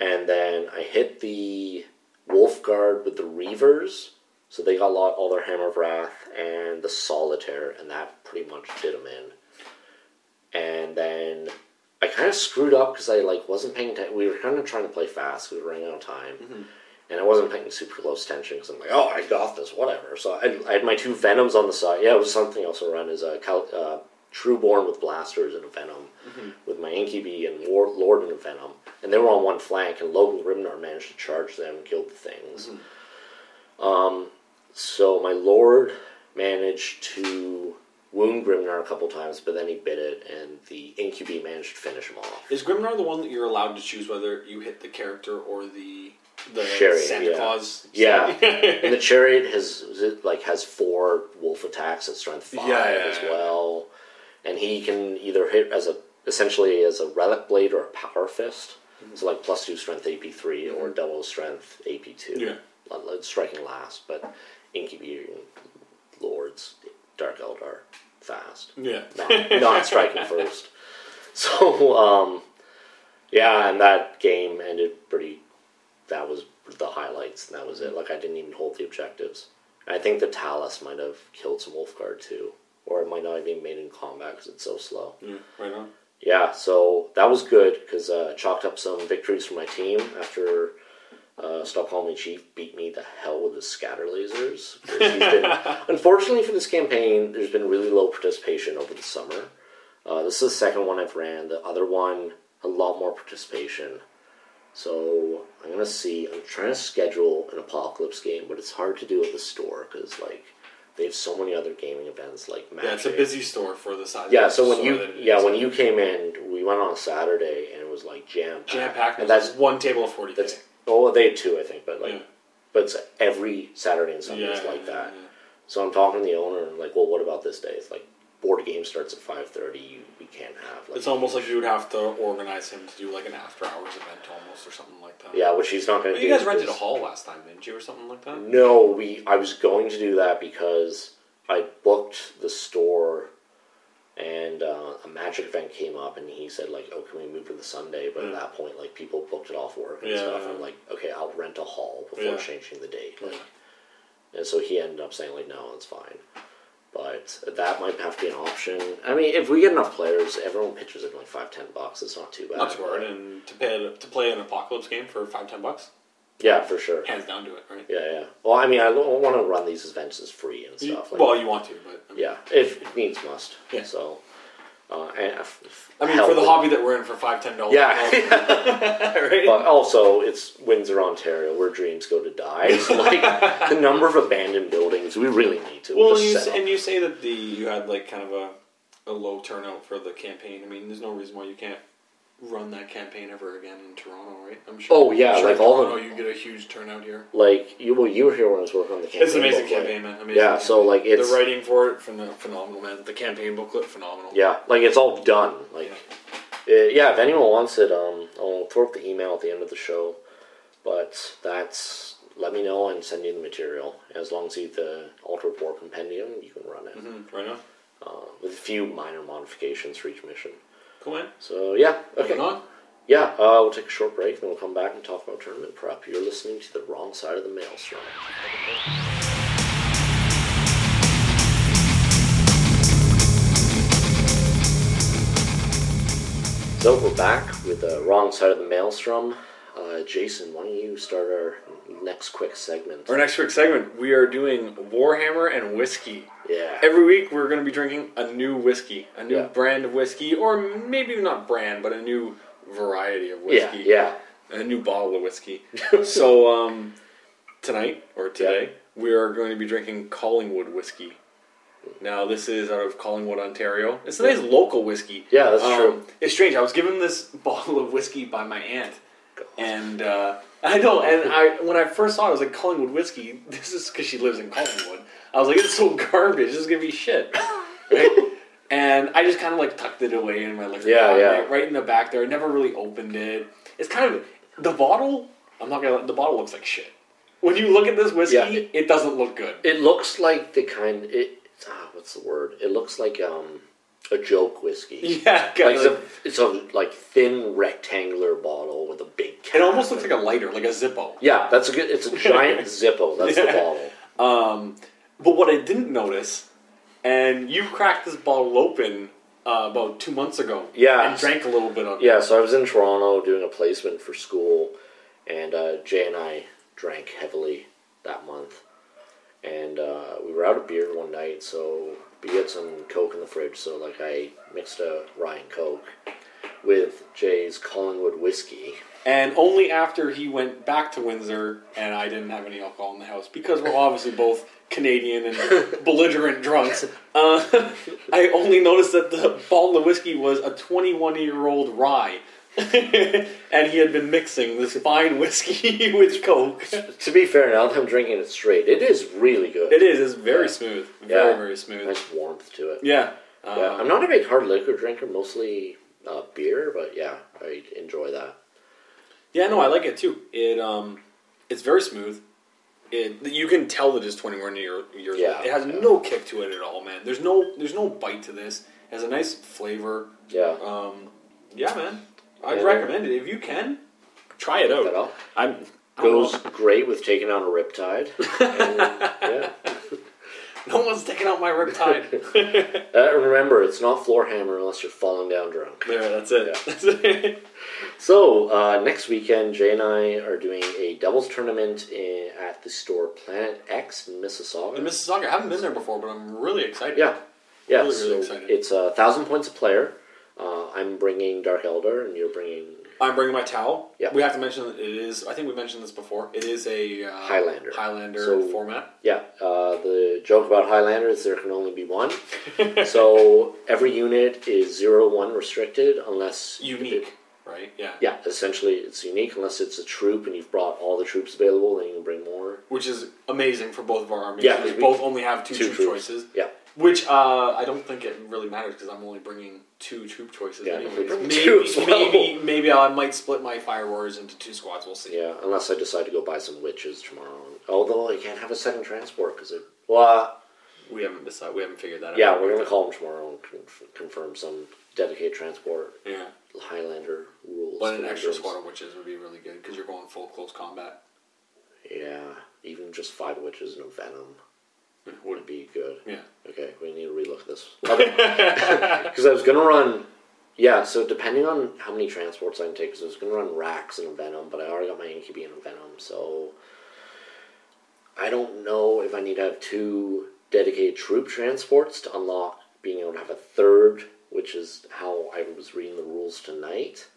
And then I hit the Wolf Guard with the Reavers, so they got lot, all their Hammer of Wrath and the Solitaire, and that pretty much did them in. And then I kind of screwed up because I like wasn't paying attention. We were kind of trying to play fast. We were running out of time, Mm-hmm. and I wasn't paying super close attention because I'm like, oh, I got this, whatever. So I, I had my two Venoms on the side. Yeah, it was something else run. Is a Cal- uh, Trueborn with blasters and a Venom, with my Incubi and Lord, Lord and a Venom, and they were on one flank, and Logan Grimnar managed to charge them, and killed the things. Um, so my Lord managed to wound Grimnar a couple times, but then he bit it, and the Incubi managed to finish him off. Is Grimnar the one that you're allowed to choose whether you hit the character or the the Chariot, Santa yeah. Claus? Yeah, and the chariot has it, like has four wolf attacks at strength five Yeah, yeah, as well, and he can either hit as a essentially as a relic blade or a power fist. So like plus two strength AP 3 or double strength AP two. Yeah. Striking last, but incubating Lords Dark Eldar fast yeah. not, not striking first. So, um, yeah, and that game ended pretty. That was the highlights, and that was it. Like, I didn't even hold the objectives. I think the Talos might have killed some Wolfguard too, or it might not even been made in combat because it's so slow. yeah. Right on. Yeah, so that was good because uh, chalked up some victories for my team after uh, Stockholm and Chief beat me to hell with his scatter lasers. been- unfortunately for this campaign, there's been really low participation over the summer. Uh, this is the second one I've ran. The other one, a lot more participation. So I'm gonna see. I'm trying to schedule an apocalypse game, but it's hard to do at the store because like they have so many other gaming events like Magic. Yeah, it's a busy store for the size. Yeah, of so when you yeah when you came in, we went on a Saturday and it was like jam jam packed, and that's one table of forty. that's oh they had two I think, but like Yeah. but it's every Saturday and Sunday is like yeah, that. yeah. So I'm talking to the owner and like, well, what about this day? It's like board game starts at five thirty. We can't have. Like, It's almost like you would have to organize him to do like an after hours event almost or something like that. yeah, which he's not going to do. you guys rented a hall last time, didn't you, or something like that? No, we. I was going to do that because I booked the store, and uh, a magic event came up, and he said like, "Oh, can we move to the Sunday?" But at that point, like people booked it off work and Yeah, stuff. yeah. And I'm like, "Okay, I'll rent a hall before Yeah. changing the date." Like, Yeah. and so he ended up saying like, "No, it's fine." But that might have to be an option. I mean, if we get enough players, everyone pitches in like five, ten bucks. It's not too bad. Not too hard, and to pay to play an apocalypse game for five ten bucks, Yeah, for sure. hands down to it, right? Yeah, yeah. Well, I mean, I don't want to run these events as free and You- stuff. Like, well, you want to, but I mean, Yeah, if it needs must. Yeah. So, uh, and I mean, for the hobby that we're in for five ten dollars, Yeah. right? but also it's Windsor, Ontario, where dreams go to die. So, like the number of abandoned buildings, we really need to. well, you, say, and you say that the you had like kind of a a low turnout for the campaign. I mean, there's no reason why you can't run that campaign ever again in Toronto, right? I'm sure. Oh, yeah, sure like all Toronto, you get a huge turnout here. like you, well, you were here when I was working on the campaign. It's an amazing booklet. campaign, man. Amazing Yeah, so, like, it's- the writing for it, from the phenomenal, man. The campaign booklet, phenomenal. Yeah, like it's all done. Like, uh, yeah, if anyone wants it, um, I'll throw up the email at the end of the show. But that's let me know and send you the material. As long as you the Alter War Compendium, you can run it Mhm, right on. uh, with a few minor modifications for each mission. Cool. So yeah, okay. Moving on. Yeah, uh, we'll take a short break and we'll come back and talk about tournament prep. You're listening to the wrong side of the maelstrom. So we're back with the wrong side of the maelstrom. Uh, Jason, why don't you start our next quick segment? Our next quick segment, we are doing Warhammer and whiskey. Yeah. Every week, we're going to be drinking a new whiskey, a new Yeah. brand of whiskey, or maybe not brand, but a new variety of whiskey. yeah. yeah. a new bottle of whiskey. so um, tonight or today, we are going to be drinking Collingwood whiskey. Now this is out of Collingwood, Ontario. It's a nice local whiskey. Yeah, that's Um, true. It's strange. I was given this bottle of whiskey by my aunt, and uh, I know. And I when I first saw it, I was like Collingwood whiskey. This is because she lives in Collingwood. I was like, it's so garbage. This is gonna be shit. Right? And I just kind of like tucked it away in my liquor Yeah, cabinet, yeah. right in the back there. I never really opened it. It's kind of the bottle. I'm not gonna. The bottle looks like shit. When you look at this whiskey, Yeah. it doesn't look good. It looks like the kind. It ah, what's the word? It looks like um a joke whiskey. yeah, Like it's a, it's a like thin rectangular bottle with a big. Cap. it almost looks like a lighter, like a Zippo. Yeah, that's a good. It's a giant Zippo. That's the bottle. Um, but what I didn't notice, and you cracked this bottle open uh, about two months ago. Yeah. and drank a little bit of. it. Yeah, so I was in Toronto doing a placement for school, and uh, Jay and I drank heavily that month, and uh, we were out of beer one night, so we had some Coke in the fridge. So like I mixed a rye and Coke with Jay's Collingwood whiskey. And only after he went back to Windsor and I didn't have any alcohol in the house because we're obviously both Canadian and belligerent drunks. Uh, I only noticed that the bottle of whiskey was a 21 year old rye. and he had been mixing this fine whiskey with Coke. To be fair, now that I'm drinking it straight, it is really good. It is. It's very Yeah. smooth. Very, Yeah. very smooth. Nice warmth to it. Yeah. Um, Yeah, I'm not a big hard liquor drinker, mostly uh, beer, but yeah, I enjoy that. Yeah, no, I like it too. It um, it's very smooth. It you can tell that it's 21 year, years Yeah, old. It has yeah. no kick to it at all, man. There's no there's no bite to this. It has a nice flavor. Yeah. Um, yeah, man. I'd recommend it if you can. Try it out. I'm Goes great with taking on a riptide. And, yeah. No one's taking out my riptide. Uh, remember, it's not floor hammer unless you're falling down drunk. there, that's it. Yeah. That's it. So uh, next weekend, Jay and I are doing a doubles tournament in, at the store Planet X in Mississauga. In Mississauga, I haven't been there before, but I'm really excited. yeah, yeah. Really, really so excited. it's a thousand points a player. Uh, I'm bringing Dark Eldar, and you're bringing I'm bringing my Tau. Yeah. We have to mention that it is. I think we mentioned this before. It is a uh, Highlander. Highlander So- format. Yeah, uh, the joke about Highlander is there can only be one. so every unit is zero one restricted unless Unique, right? Yeah. Yeah, essentially it's unique unless it's a troop and you've brought all the troops available, then you can bring more. Which is amazing for both of our armies. Yeah, because we- both only have two, Two troop troops. choices. Yeah, Which uh, I don't think it really matters because I'm only bringing two troop choices. Yeah, anyways. maybe, two as well. maybe, maybe I might split my fire warriors into two squads. We'll see. yeah. Unless I decide to go buy some witches tomorrow. Although I can't have a second transport because it. Well, uh, We haven't decided. We haven't figured that out. yeah, we're gonna call them tomorrow and conf- confirm some dedicated transport Yeah, Highlander rules. but an extra squad of witches would be really good because you're going full close combat. Yeah, even just five witches and a venom Would would be good. yeah. Okay, we need to relook at this. Because I was going to run. Yeah, so depending on how many transports I can take, because I was going to run Wracks and a Venom, but I already got my Incubi and a Venom, so. I don't know if I need to have two dedicated troop transports to unlock being able to have a third, which is how I was reading the rules tonight.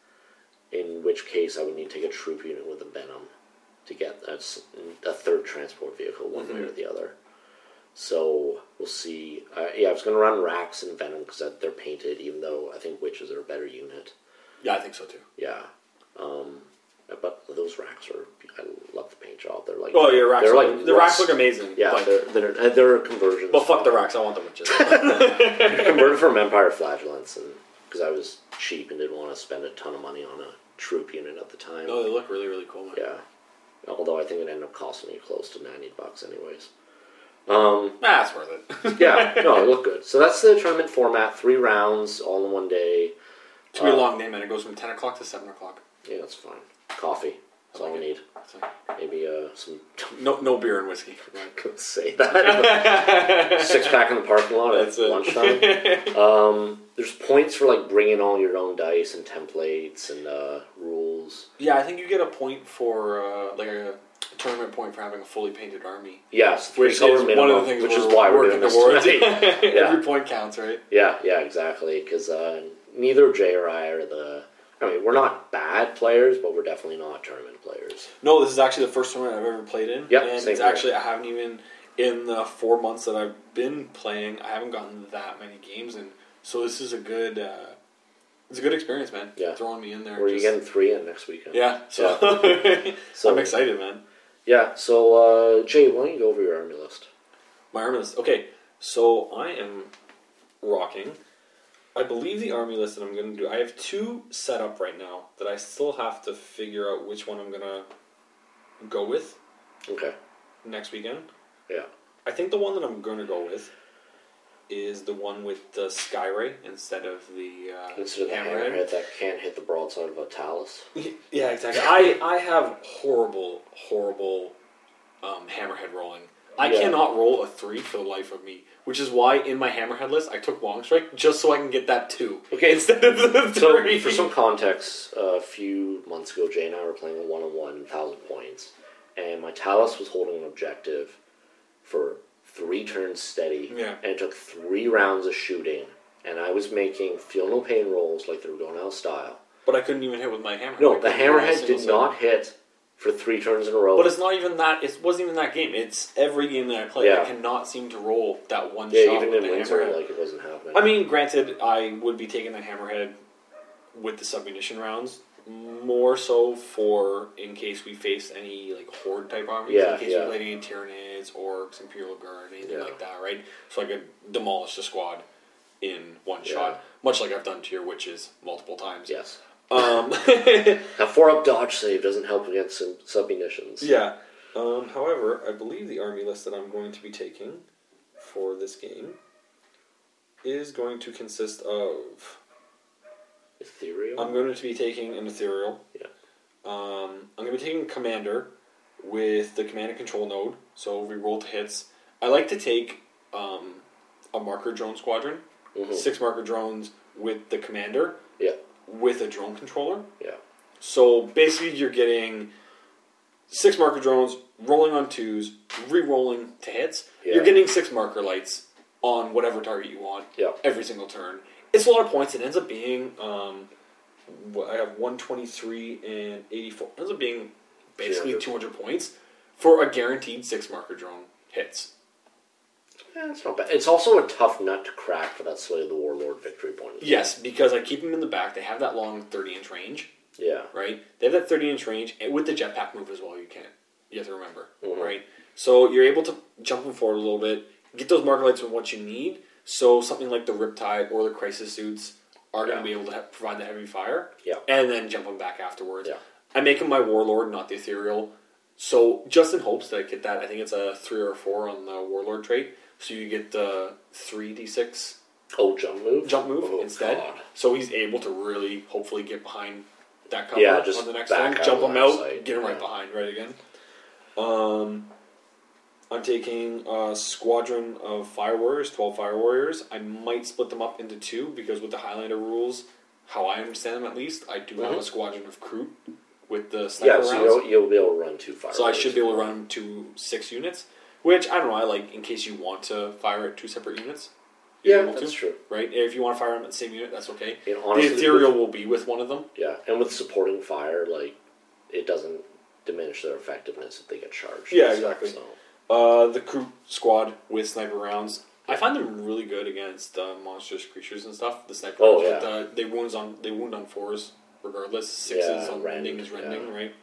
In which case, I would need to take a troop unit with a Venom to get a third transport vehicle, one way mm-hmm. or the other. So we'll see. Uh, yeah, I was going to run Wracks and Venom because they're painted, even though I think Witches are a better unit. Yeah, I think so too. Yeah. Um, but those Wracks are. I love the paint job. They're like. Oh yeah, Wracks. They're like the Wracks look amazing. Yeah, but, they're they're they're conversions. but fuck the Wracks. I want the witches. converted from Empire Flagellants, and because I was cheap and didn't want to spend a ton of money on a troop unit at the time. no, they look really really cool. Man. Yeah. Although I think it ended up costing me close to ninety bucks, anyways. Um, Nah, it's worth it. yeah, no, it looked good. So that's the tournament format: three rounds, all in one day. It's gonna be a Uh, long day, man. It goes from ten o'clock to seven o'clock. Yeah, that's fine. Coffee. That's all we need. Maybe uh, some. no, no beer and whiskey. I could say that. Six pack in the parking lot That's at it. lunchtime. um, there's points for like bringing all your own dice and templates and uh, rules. Yeah, I think you get a point for uh, like a tournament point for having a fully painted army, Yes, three which is color one of the things which is we're why we're doing this towards. Yeah. Every point counts, right? Yeah, yeah, exactly. Because uh, neither Jay or I are the. I mean, we're not bad players, but we're definitely not tournament players. No, this is actually the first tournament I've ever played in. Yep, and it's actually I haven't even in the four months that I've been playing, I haven't gotten that many games and So this is a good, uh, it's a good experience, man. Yeah. throwing me in there. You just- getting three in next weekend? Yeah, so, So I'm excited, man. Yeah. So uh, Jay, why don't you go over your army list? My army list. Okay, so I am rocking. I believe the army list that I'm going to do. I have two set up right now that I still have to figure out which one I'm going to go with Okay. next weekend. Yeah. I think the one that I'm going to go with is the one with the Skyray instead of the uh, Instead of the Hammerhead. hammerhead that can't hit the broadside of a Talos. Yeah, exactly. I, I have horrible, horrible um, hammerhead rolling. I Yeah. cannot roll a three for the life of me, which is why in my hammerhead list I took long strike just so I can get that two Okay. instead of the So, for some context, a few months ago, Jay and I were playing a one on one thousand points, and my Talos was holding an objective for three turns steady, Yeah. and it took three rounds of shooting, and I was making feel no pain rolls like they were going out of style. but I couldn't even hit with my hammer. No, the couldn't roll a hammerhead did set. not hit for three turns in a row. But it's not even that. It wasn't even that game. It's every game that I play. Yeah. I cannot seem to roll that one yeah, shot even in Windsor, hammerhead. like it wasn't happening. I mean, granted, I would be taking the hammerhead with the submunition rounds more so for in case we face any like horde type armies, Yeah, in case yeah. we play any Tyranids, Orcs, Imperial Guard, anything Yeah. like that, right? So I could demolish the squad in one Yeah. shot, much like I've done to your witches multiple times. yes, Um, that four up dodge save doesn't help against some submunitions. yeah. Um, however, I believe the army list that I'm going to be taking for this game is going to consist of Ethereal. I'm going to be taking an ethereal. Yeah. Um, I'm going to be taking commander with the command and control node. So we roll to hits. I like to take um, a marker drone squadron, Mhm. six marker drones with the commander Yeah, with a drone controller. yeah, So basically, you're getting six marker drones rolling on twos, re-rolling to hits. Yeah. You're getting six marker lights on whatever target you want yeah. every single turn. It's a lot of points. It ends up being um, I have one twenty three and eighty four. It Ends up being basically 200. two hundred points for a guaranteed six marker drone hits. Yeah, it's not bad. It's also a tough nut to crack for that Slay of the Warlord victory point. Yes, because I keep them in the back. They have that long thirty inch range, Yeah, right? They have that thirty inch range and with the jetpack move as well. You can you have to remember, Mhm. right? So you're able to jump them forward a little bit, get those marker lights with what you need. So something like the Riptide or the Crisis suits are going to be able to provide the heavy fire. Yeah. and then jump them back afterwards. Yeah. I make him my warlord, not the ethereal. So just in hopes that I get that, I think it's a three or a four on the warlord trait. So you get the three d six. Oh, jump move. jump move Oh, instead. God. So he's able to really hopefully get behind that cover Yeah, just on the next turn, jump him out, sight, get him right yeah. behind, right again. Um, I'm taking a squadron of fire warriors, twelve fire warriors. I might split them up into two because with the Highlander rules, how I understand them at least, I do have Mhm. a squadron of crew with the sniper Yeah, so rounds. you'll, you'll be able to run two fire. So I should be able to run to six units, which I don't know. I like in case you want to fire at two separate units. Yeah, that's to, true. Right? If you want to fire them at the same unit, that's okay. Honestly, the ethereal will be with one of them. Yeah, and with supporting fire, like it doesn't diminish their effectiveness if they get charged. Yeah, stuff, exactly. So Uh, the crew squad with sniper rounds. I find them really good against uh, monstrous creatures and stuff. The sniper Oh, rounds, yeah. uh, they wounds on they wound on fours regardless. Sixes Yeah, on rend, rending is rending, yeah. right?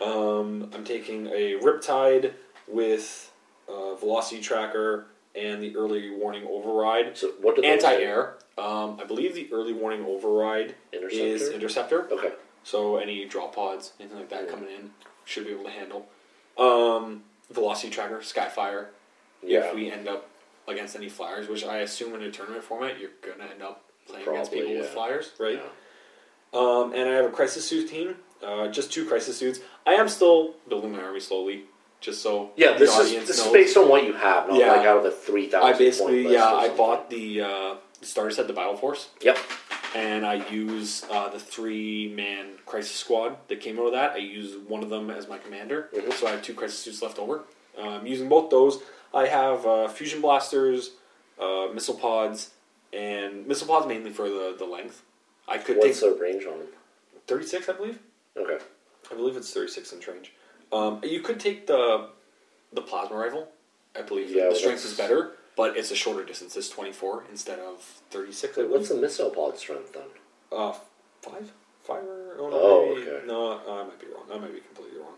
Um, I'm taking a Riptide with uh, velocity tracker and the early warning override. So what do Anti air. Um, I believe the early warning override do? is Interceptor? interceptor. Okay. So any drop pods, anything like that Yeah. coming in, should be able to handle. Um, velocity tracker, skyfire. Yeah. If we end up against any flyers, which I assume in a tournament format, you're gonna end up playing against Probably, people with flyers, right? Um, and I have a crisis suit team, uh, just two crisis suits. I am still building my army slowly, just so Yeah, the this is this is based on what you have, not Yeah. like out of the three thousand. I basically, yeah, I bought the uh, the starter set, the Battle Force, Yep. and I use uh, the three man crisis squad that came out of that. I use one of them as my commander, Mhm. so I have two crisis suits left over. Uh, I'm using both those. I have uh, fusion blasters, uh, missile pods, and missile pods mainly for the, the length. I could What's take the range on them? 36, I believe. Okay. I believe it's 36 inch range. Um, you could take the the plasma rifle. I believe Yeah, the strength that's- is better, but it's a shorter distance. It's 24 instead of 36. I Wait, what's believe. the missile pod strength then? Uh, five, five or oh, no, Oh, maybe, okay. no, I might be wrong. I might be completely wrong.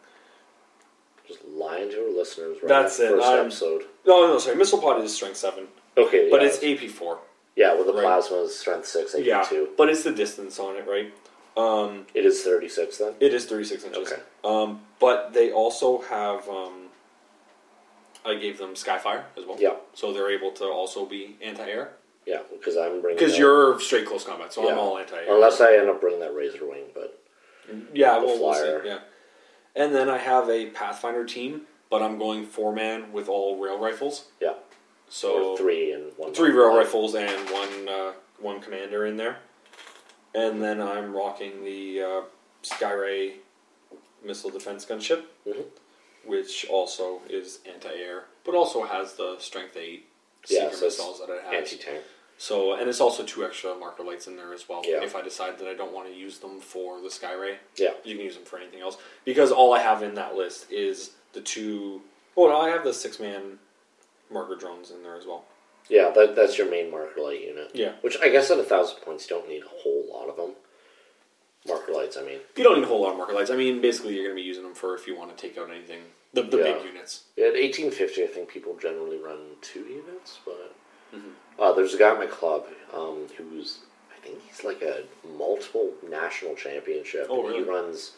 Just lying to our listeners. Right That's it, First I'm- episode. No, no, sorry. Missile pod is strength seven, Okay, but yeah. it's AP four. Yeah well, the right. plasma is strength six, AP Yeah, two. but it's the distance on it, right? Um, It is thirty six then. It is 36 inches. Okay. Um, but they also have. Um, I gave them Skyfire as well. Yeah. So they're able to also be anti-air Yeah, because I'm bringing because you're straight close combat, so yeah. I'm all anti-air. Unless I end up bringing that razor wing, but yeah, well, we'll see. flyer. Yeah. And then I have a Pathfinder team, but I'm going four man with all rail rifles. yeah, So or three and one. three rail rifles and one uh, one commander in there, and then I'm rocking the uh, Skyray missile defense gunship, Mhm. which also is anti-air, but also has the strength eight Yeah, seeker so missiles that it has. anti tank. So and it's also two extra marker lights in there as well. Yeah. If I decide that I don't want to use them for the Skyray, Yeah, you can use them for anything else because all I have in that list is the two. Well, no, I have the six man marker drones in there as well. yeah, that that's your main marker light unit. Yeah. Which I guess at a thousand points, you don't need a whole lot of them. Marker lights, I mean. You don't need a whole lot of marker lights. I mean, basically, you're going to be using them for if you want to take out anything, the, the Yeah. big units. Yeah, at eighteen fifty, I think people generally run two units, but Mm-hmm. uh, there's a guy at my club um, who's I think he's like a multiple national championship. Oh, and He runs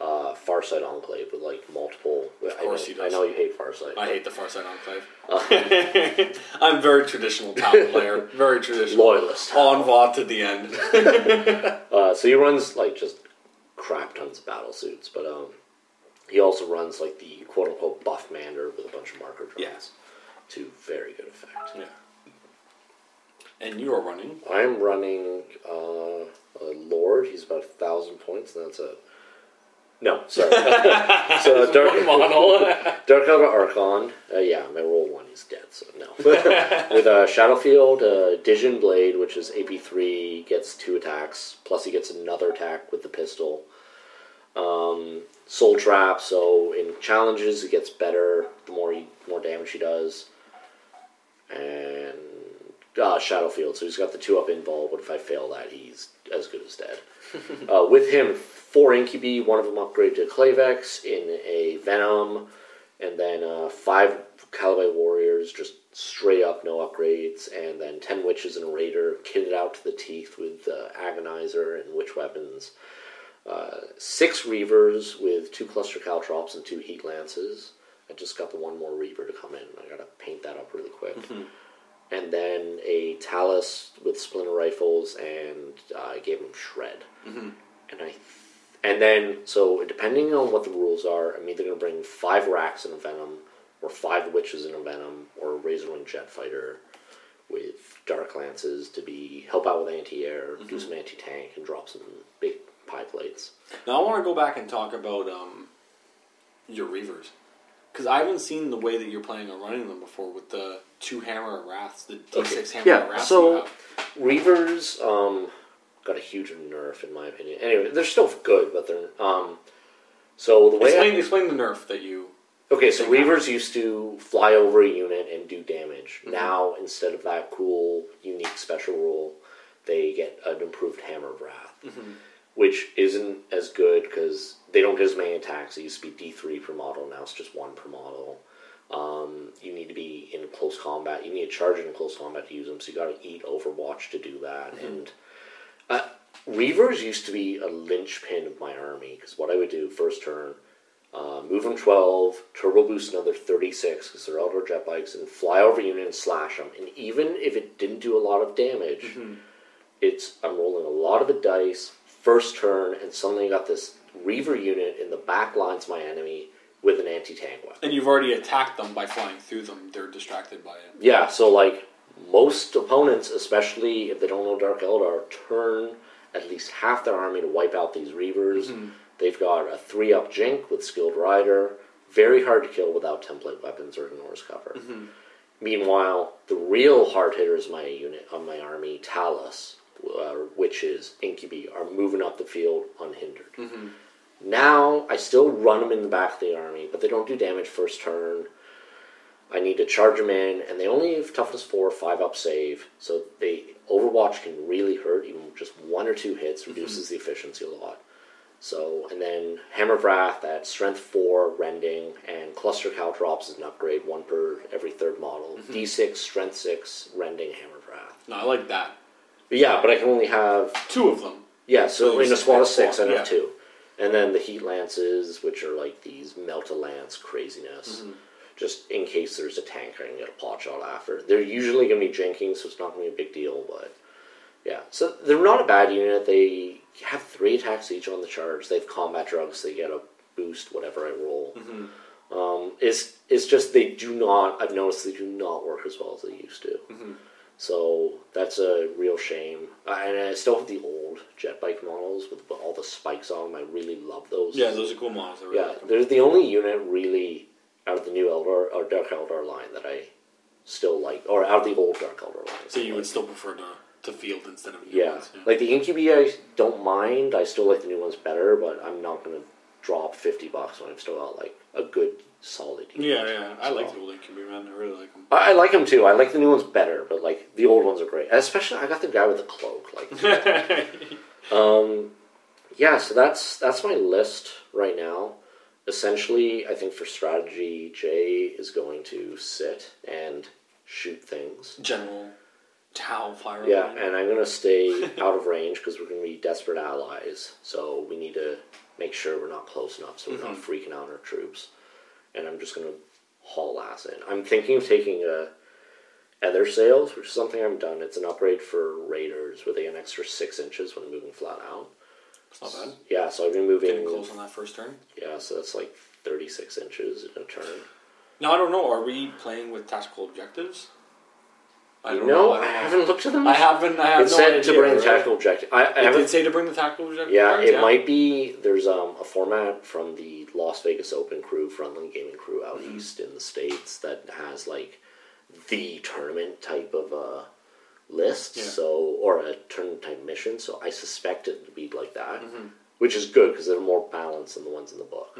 uh, Farsight Enclave with like multiple. Of course I he know, does. I know you hate Farsight. I hate the Farsight Enclave. Uh, I'm very traditional town player. Very traditional. Loyalist. On VOD to the end. Uh, so he runs like just crap tons of battle suits, but um, he also runs like the quote unquote buff mander with a bunch of marker drones. Yes. To very good effect. yeah. And you are running. I'm running uh, a Lord. He's about a thousand points, and that's a no. Sorry. so dark Dark Eldar Archon. Uh, yeah, my roll one is dead, so no. With uh, Shadowfield, uh, Djin Blade, which is AP three, gets two attacks. Plus, he gets another attack with the pistol. Um, Soul Trap. So in challenges, it gets better the more he, more damage he does. And uh, Shadowfield. So he's got the two up involved, but if I fail that, he's as good as dead. uh, with him, four Incubi, one of them upgraded to Klaivex in a Venom, and then uh, five Kabalite Warriors, just straight up, no upgrades, and then ten Witches and a Raider, kitted out to the teeth with uh, Agonizer and Witch Weapons. Uh, six Reavers with two Cluster Caltrops and two Heat Lances. I just got the one more Reaver to come in. I gotta paint that up really quick and then a Talos with splinter rifles, and uh, I gave him shred. Mm-hmm. And I, and then so depending on what the rules are, I'm either going to bring five Wracks in a venom, or five witches in a venom, or a razorwing jet fighter with dark lances to be help out with anti-air, do some anti-tank, and drop some big pie plates. Now I want to go back and talk about um, your Reavers. Because I haven't seen the way that you're planning on running them before with the two hammer wraths, the D6 hammer Yeah, wraths. so- you have. Reavers um, got a huge nerf in my opinion. Anyway, they're still good, but they're um. So the way I- Explain, explain the nerf that you. Okay, so Big Reavers used to fly over a unit and do damage. Mm-hmm. Now, instead of that cool, unique special rule, they get an improved Hammer of Wrath, Mm-hmm. which isn't as good because they don't get as many attacks. It used to be D3 per model, now it's just one per model. Um, you need to be in close combat. You need to charge in close combat to use them, so you got to eat Overwatch to do that. Mm-hmm. And uh, Reavers used to be a linchpin of my army because what I would do first turn, uh, move them 12, turbo boost another 36 because they're outdoor jet bikes, and fly over unit and slash them. And even if it didn't do a lot of damage, it's I'm rolling a lot of the dice first turn, and suddenly I got this Reaver unit in the back lines of my enemy with an anti-tank weapon. And you've already attacked them by flying through them. They're distracted by it. Yeah, so like most opponents, especially if they don't know Dark Eldar, turn at least half their army to wipe out these Reavers. Mm-hmm. They've got a three up Jink with Skilled Rider, very hard to kill without template weapons or ignores cover. Mm-hmm. Meanwhile, the real hard hitters my unit on my army, Talos, uh, witches, Incubi, are moving up the field unhindered. Mm-hmm. Now I still run them in the back of the army, but they don't do damage first turn. I need to charge them in, and they only have toughness four, five up save, so they Overwatch can really hurt. Even just one or two hits reduces the efficiency a lot. So, and then Hammer of Wrath at strength four, rending, and Cluster Caltrops is an upgrade, one per every third model. D6, strength six, rending, Hammer of Wrath. No, I like that. But yeah, but I can only have Two of them. yeah, so, So in a squad of six, I squad, have yeah. two. And then the heat lances, which are like these melt a lance craziness. Mm-hmm. Just in case there's a tank, I can get a pot shot after. They're usually going to be drinking, so it's not going to be a big deal, but yeah. So they're not a bad unit. They have three attacks each on the charge. They have combat drugs, so they get a boost, whatever I roll. Mm-hmm. Um, it's, it's just they do not, I've noticed they do not work as well as they used to. Mm-hmm. So that's a real shame. Uh, and I still have the old jet bike models with all the spikes on them. I really love those. Yeah, those are cool models. Really Yeah, like they're the only unit really out of the new Eldar or Dark Eldar line that I still like, or out of the old Dark Eldar line. So you like, would still prefer to, to field instead of yeah. units, like the Incubi, I don't mind. I still like the new ones better, but I'm not going to drop fifty bucks when I've still got like a good solid. yeah, yeah. I like the old Incubi man. I really like them. I, I like them too. I like the new ones better, but like the old ones are great. Especially, I got the guy with the cloak. Like, um, yeah. So that's that's my list right now. Essentially, I think for strategy, Jay is going to sit and shoot things. General Tau fire. Yeah, line. and I'm going to stay out of range because we're going to be desperate allies. So we need to make sure we're not close enough so we're not mm-hmm. freaking out our troops. And I'm just going to haul ass in. I'm thinking of taking a Aethersails, which is something I haven't done. It's an upgrade for Raiders where they get an extra six inches when moving flat out. It's not bad. Yeah, so I've been moving. Getting close on that first turn. Yeah, so that's like 36 inches in a turn. Now I don't know. Are we playing with tactical objectives? I don't know, I, I don't know. haven't looked at them. I haven't. I have It no said to bring right? tactical objective. I, I It did say to bring the tactical objective. Yeah, cards, it might be. There's um, a format from the Las Vegas Open crew, Frontline Gaming crew out Mm-hmm. east in the states that has like the tournament type of uh, list. Yeah. So or a turn type mission. So I suspect it to be like that, Mm-hmm. which is good because they're more balanced than the ones in the book.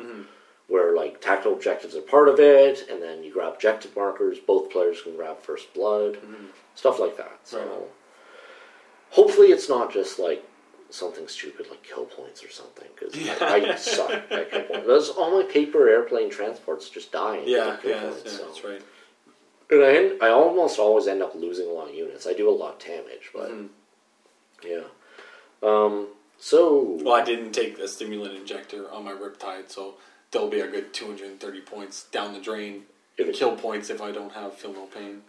Where like tactical objectives are part of it, and then you grab objective markers. Both players can grab first blood, stuff like that. So Mm-hmm. Right hopefully it's not just like something stupid like kill points or something because Yeah. I, I suck at kill points. Those all my paper airplane transports just die. and Yeah, yeah, points, yeah, so. that's right. And I, end, I almost always end up losing a lot of units. I do a lot of damage, but Mhm. yeah. Um. So Well, I didn't take the stimulant injector on my Riptide, so there'll be a good 230 points down the drain. In kill points if I don't have feel no pain.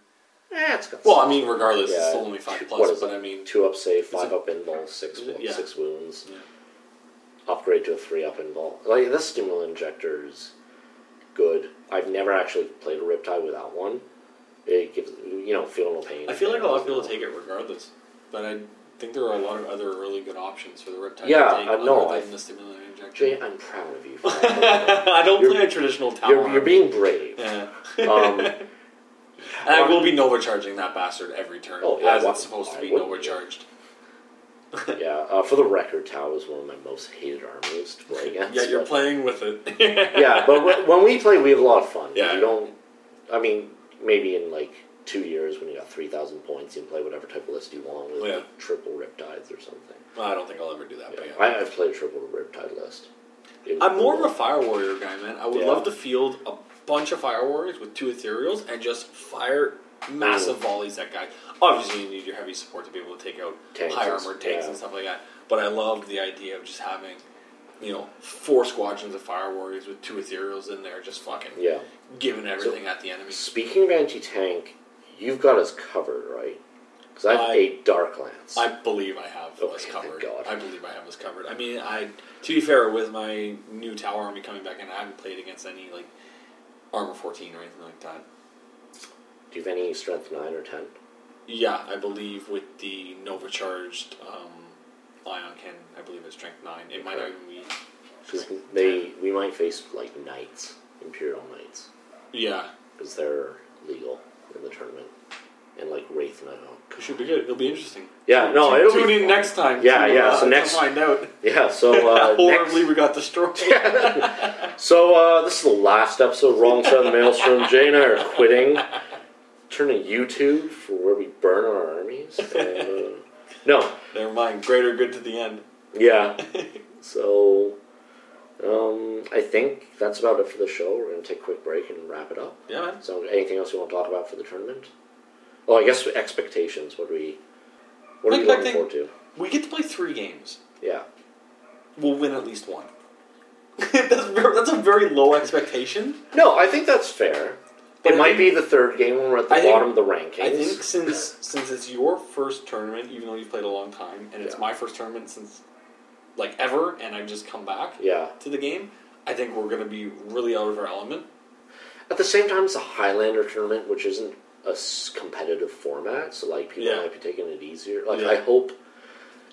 eh, it's got Well, I mean, regardless, Yeah. it's still only five What plus. is But it? I mean, two up save, five it- up invul, six is it? wo- Yeah. six wounds. Yeah. Upgrade to a three up invul. Like this stimulant injector is good. I've never actually played a Riptide without one. It gives you know feel no pain. I feel like a lot of people take it regardless, but I think there are a lot of other really good options for the reptile. Yeah, to take I know, Other I- than the stimulant injector. Jay, I'm proud of you. For. I don't You're- play a traditional Tau. you're, you're being brave. Yeah. Um, and I will be Nova charging that bastard every turn, Oh, yeah, as why- it's supposed to be Nova you? charged. yeah, uh, for the record, Tau is one of my most hated armies to play against. Yeah, you're but- playing with it. yeah, but wh- when we play, we have a lot of fun. Yeah. You don't. I mean, maybe in like two years when you got three thousand points, you can play whatever type of list you want with Yeah. like, triple riptides or something. Well, I don't think I'll ever do that. Yeah. But yeah. I, I've played a triple riptide list. It I'm more of a fire warrior guy, man. I would love to field a bunch of fire warriors with two ethereals and just fire massive Mm. volleys at guys. Obviously, you need your heavy support to be able to take out Tanks high armored tanks and stuff like that. But I love the idea of just having, you know, four squadrons of fire warriors with two ethereals in there, just fucking Yeah. giving everything at the enemy. Speaking of anti tank, you've got us covered, right? Because I have I- a dark lance. I believe I have Okay, us covered. I believe I have us covered. I mean, I to be fair, with my new Tau army coming back in, I haven't played against any like armor fourteen or anything like that. Do you have any strength nine or ten? Yeah, I believe with the Nova charged um, ion can, I believe it's strength nine. It might not even be. 'Cause they we might face like knights, imperial knights, Yeah, because they're legal in the tournament, and like wraith knight. oh, it should be good. It'll be interesting. Yeah, no, tune, it'll be tune in fun. next time. Yeah, to, yeah, uh, so to next- find out Yeah, so uh, next, horribly we got destroyed. so uh, this is the last episode. of Wrong side of the maelstrom. Jay and I are quitting, turning YouTube for where we burn our armies. And, uh, no, Never mind. Greater good to the end. yeah. So, um, I think that's about it for the show. We're gonna take a quick break and wrap it up. Yeah, man. So, anything else you want to talk about for the tournament? Well, I guess expectations. What do we? What are you looking forward to? We get to play three games. Yeah. We'll win at least one. that's, very, that's a very low expectation. No, I think that's fair. But it might be the third game when we're at the I think- bottom of the rankings. I think since since it's your first tournament, even though you've played a long time, and it's Yeah. my first tournament since like ever, and I've just come back Yeah. to the game, I think we're going to be really out of our element. At the same time, it's a Highlander tournament, which isn't a competitive format, so like people Yeah. might be taking it easier. Like Yeah. I hope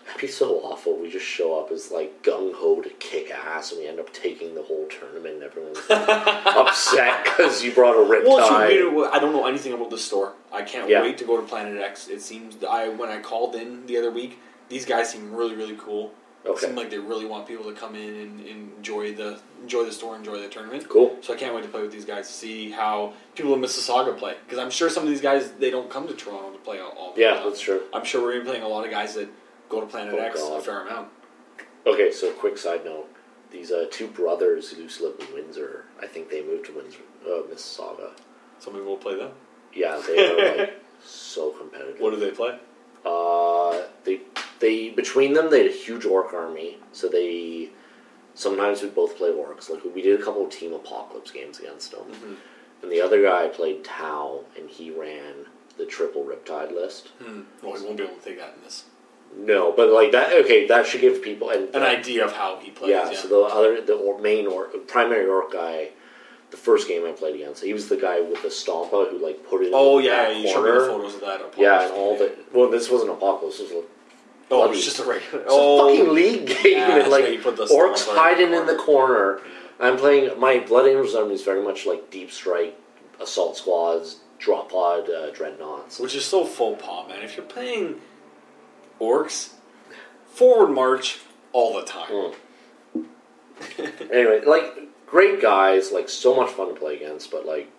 it'd be so awful. We just show up as like gung ho to kick ass, and we end up taking the whole tournament, and everyone's upset because you brought a riptide. Well, I don't know anything about the store. I can't Yeah. wait to go to Planet X. It seems I when I called in the other week, these guys seem really really cool. Okay. Seem like they really want people to come in and, and enjoy the enjoy the store, enjoy the tournament. Cool. So I can't wait to play with these guys, to see how people in Mississauga play. Because I'm sure some of these guys they don't come to Toronto to play all. all Yeah, time. that's true. I'm sure we're gonna be playing a lot of guys that go to Planet Oh, X a God. fair amount. Okay, so quick side note: these uh, two brothers who used to live in Windsor, I think they moved to Windsor, uh, Mississauga. So maybe we'll play them. Yeah, they are like so competitive. What do they play? Uh, they they between them they had a huge orc army, so they sometimes would both play orcs. Like we did a couple of team apocalypse games against them, Mm-hmm. and the other guy played Tau, and he ran the triple Riptide list. Hmm. Well, we won't be able to take that in this. No, but like that. Okay, that should give people and An idea of how he plays. yeah, Yeah. So the other the main or primary orc guy. The first game I played against, he was the guy with the stompa who like put it. In oh yeah, you showed me the photos of that. Yeah, and all the well, this wasn't apocalypse. This was Oh, bloody- it's just a regular. Oh, a fucking league game, Yeah, and like you put the orcs in hiding in the corner. I'm playing my Blood Angels army is very much like Deep Strike, Assault Squads, Drop Pod, uh, Dreadnoughts. which is so faux pas, man. If you're playing orcs, forward march all the time. Mm. anyway, like great guys, like so much fun to play against, but like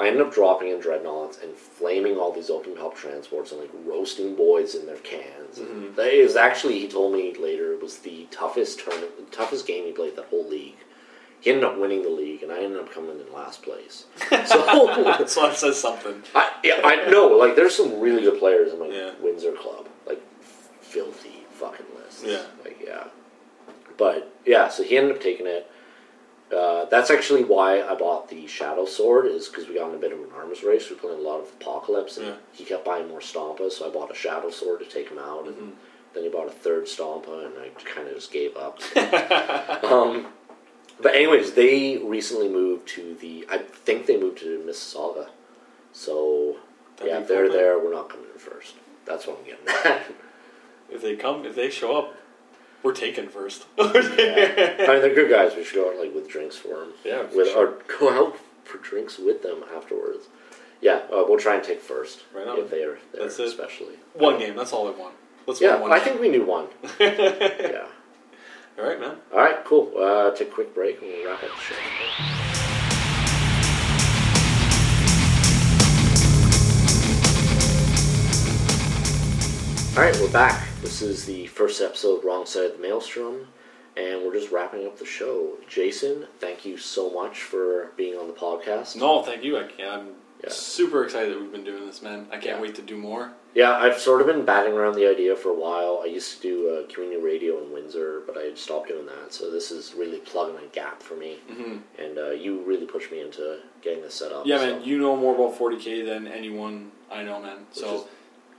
I ended up dropping in Dreadnoughts and flaming all these open top transports and like roasting boys in their cans. And that is actually he told me later it was the toughest tournament, toughest game he played that whole league. He ended up winning the league, and I ended up coming in last place. So so that says something. I, yeah, I know. Like, there's some really good players in my Yeah. Windsor club. Like, filthy fucking lists. Yeah. Like, yeah. But yeah, so he ended up taking it. Uh, that's actually why I bought the Shadow Sword, is because we got in a bit of an arms race. We were playing a lot of Apocalypse, and Yeah. he kept buying more Stompas, so I bought a Shadow Sword to take him out, and Mm-hmm. then he bought a third Stompa, and I kind of just gave up. um, but anyways, they recently moved to the. I think they moved to Mississauga. So That'd yeah, if they're there, we're not coming in first. That's what I'm getting at. If they come, if they show up, we're taken first. I mean, they're good guys. We should go out like with drinks for them. Yeah, with sure. or go out for drinks with them afterwards. Yeah, uh, we'll try and take first Right on. if they're there, That's it. especially. one game. That's all I want. Let's Yeah, win one. I think we knew one. yeah. All right, man. All right, cool. Uh, take a quick break and we'll wrap up the show. All right, we're back. This is the first episode, Wrong Side of the Maelstrom, and we're just wrapping up the show. Jason, thank you so much for being on the podcast. No, thank you. I can't, I'm Yeah. super excited that we've been doing this, man. I can't Yeah. wait to do more. Yeah, I've sort of been batting around the idea for a while. I used to do uh, community radio in Windsor, but I had stopped doing that. So this is really plugging a gap for me. hmm And uh, you really pushed me into getting this set up. Yeah, so. man. You know more about 40k than anyone I know, man. So is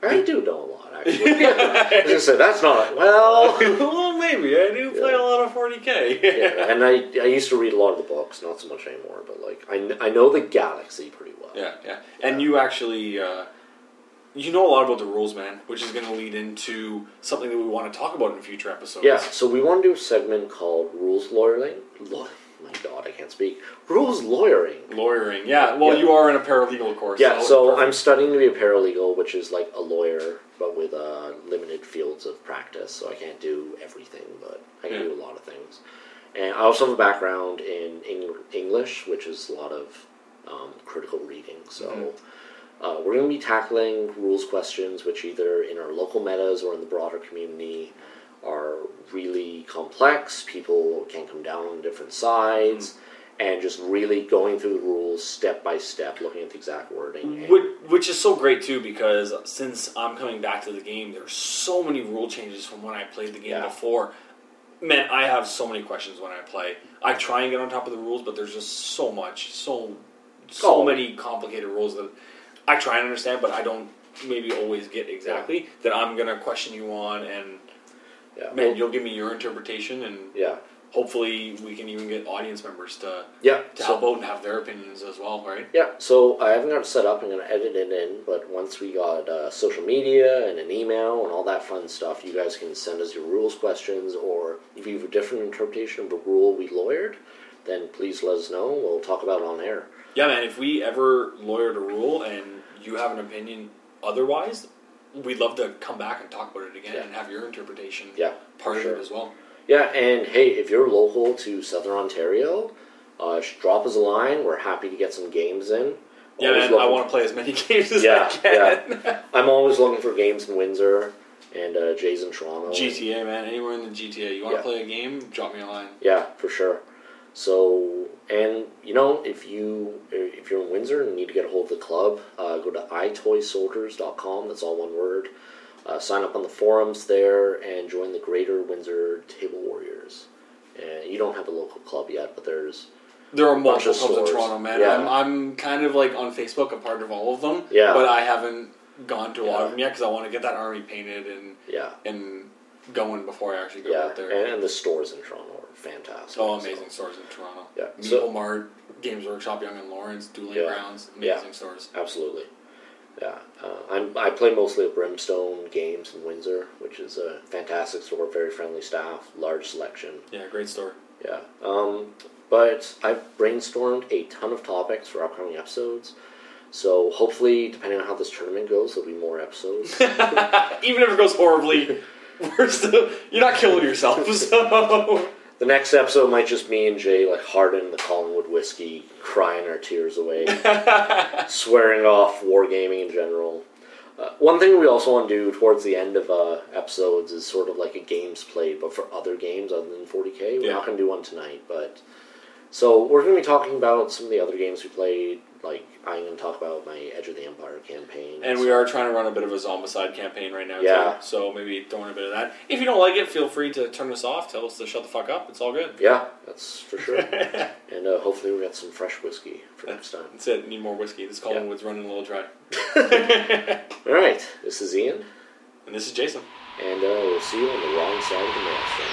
I do know a lot, actually. I was gonna say that's not well. well, maybe I do play Yeah. a lot of 40k. yeah, and I I used to read a lot of the books, not so much anymore. But like I, I know the galaxy pretty well. Yeah, yeah. And you actually, uh, you know a lot about the rules, man, which is going to lead into something that we want to talk about in future episodes. Yeah, so we want to do a segment called rules lawyering. Law- my God, I can't speak. Rules lawyering. Lawyering. Yeah, well, Yeah. you are in a paralegal course. Yeah, it's so. I'm studying to be a paralegal, which is like a lawyer, but with uh, limited fields of practice. So I can't do everything, but I can Yeah. do a lot of things. And I also have a background in Eng- English, which is a lot of um, critical reading. So Mm-hmm. Uh, we're going to be tackling rules questions, which either in our local metas or in the broader community are really complex. People can come down on different sides. And just really going through the rules step by step, looking at the exact wording. Which, which is so great too because since I'm coming back to the game, there's so many rule changes from when I played the game Yeah. before. Man, I have so many questions when I play. I try and get on top of the rules, but there's just so much, so so Oh. many complicated rules that I try and understand, but I don't maybe always get exactly that I'm gonna question you on, and yeah, man, well, you'll give me your interpretation, and yeah, hopefully we can even get audience members to yeah. to so- help out and have their opinions as well, right? Yeah, so I haven't got it set up. I'm going to edit it in, but once we got uh, social media and an email and all that fun stuff, you guys can send us your rules questions, or if you have a different interpretation of a rule we lawyered, then please let us know. We'll talk about it on air. Yeah, man. If we ever lawyered a rule and you have an opinion otherwise, we'd love to come back and talk about it again Yeah. and have your interpretation Yeah, part of it as well. Yeah, and hey, if you're local to Southern Ontario, uh, drop us a line. We're happy to get some games in. Yeah, man. I want to play as many games as Yeah, I can. I'm always looking for games in Windsor and uh, Jay's in Toronto. GTA, man. Anywhere in the GTA, you want to Yeah. play a game? Drop me a line. Yeah, for sure. So, and you know, if you if you're in Windsor and need to get a hold of the club, uh, go to itoysoldiers.com. That's all one word. Uh, sign up on the forums there and join the Greater Windsor Table Warriors. And you don't have a local club yet, but there's There are Bunch multiple of clubs in. Toronto, man. Yeah. I'm, I'm kind of like on Facebook, a part of all of them. Yeah. But I haven't gone to a lot of them yet because I want to get that army painted and yeah, and going before I actually go yeah, out there. and, and the stores in Toronto fantastic. Oh, so- amazing stores in Toronto. Yeah, Meeple so- Mart, Games Workshop, Yonge and Lawrence, Dueling Yeah. Grounds, Yeah. amazing stores. Absolutely. Yeah, uh, I'm, I play mostly at Brimstone Games in Windsor, which is a fantastic store, very friendly staff, large selection. Yeah, great store. Yeah. Um, but I've brainstormed a ton of topics for upcoming episodes. So hopefully, depending on how this tournament goes, there'll be more episodes. Even if it goes horribly, still you're not killing yourself. So the next episode might just be me and Jay like harden the Collingwood whiskey, crying our tears away, swearing off wargaming in general. Uh, one thing we also want to do towards the end of uh, episodes is sort of like a games played, but for other games other than 40k. We're Yeah. not going to do one tonight, but so we're going to be talking about some of the other games we played. Like I'm going to talk about my Edge of the Empire campaign, And we are trying to run a bit of a zombicide campaign right now Yeah. too. So maybe throw in a bit of that. If you don't like it, feel free to turn us off. Tell us to shut the fuck up. It's all good. Yeah, that's for sure. and uh, hopefully we got some fresh whiskey for next time. That's it. Need more whiskey. This Collingwood's running a little dry. All right, this is Ian, And this is Jason. and uh, we'll see you on the wrong side of the maelstrom.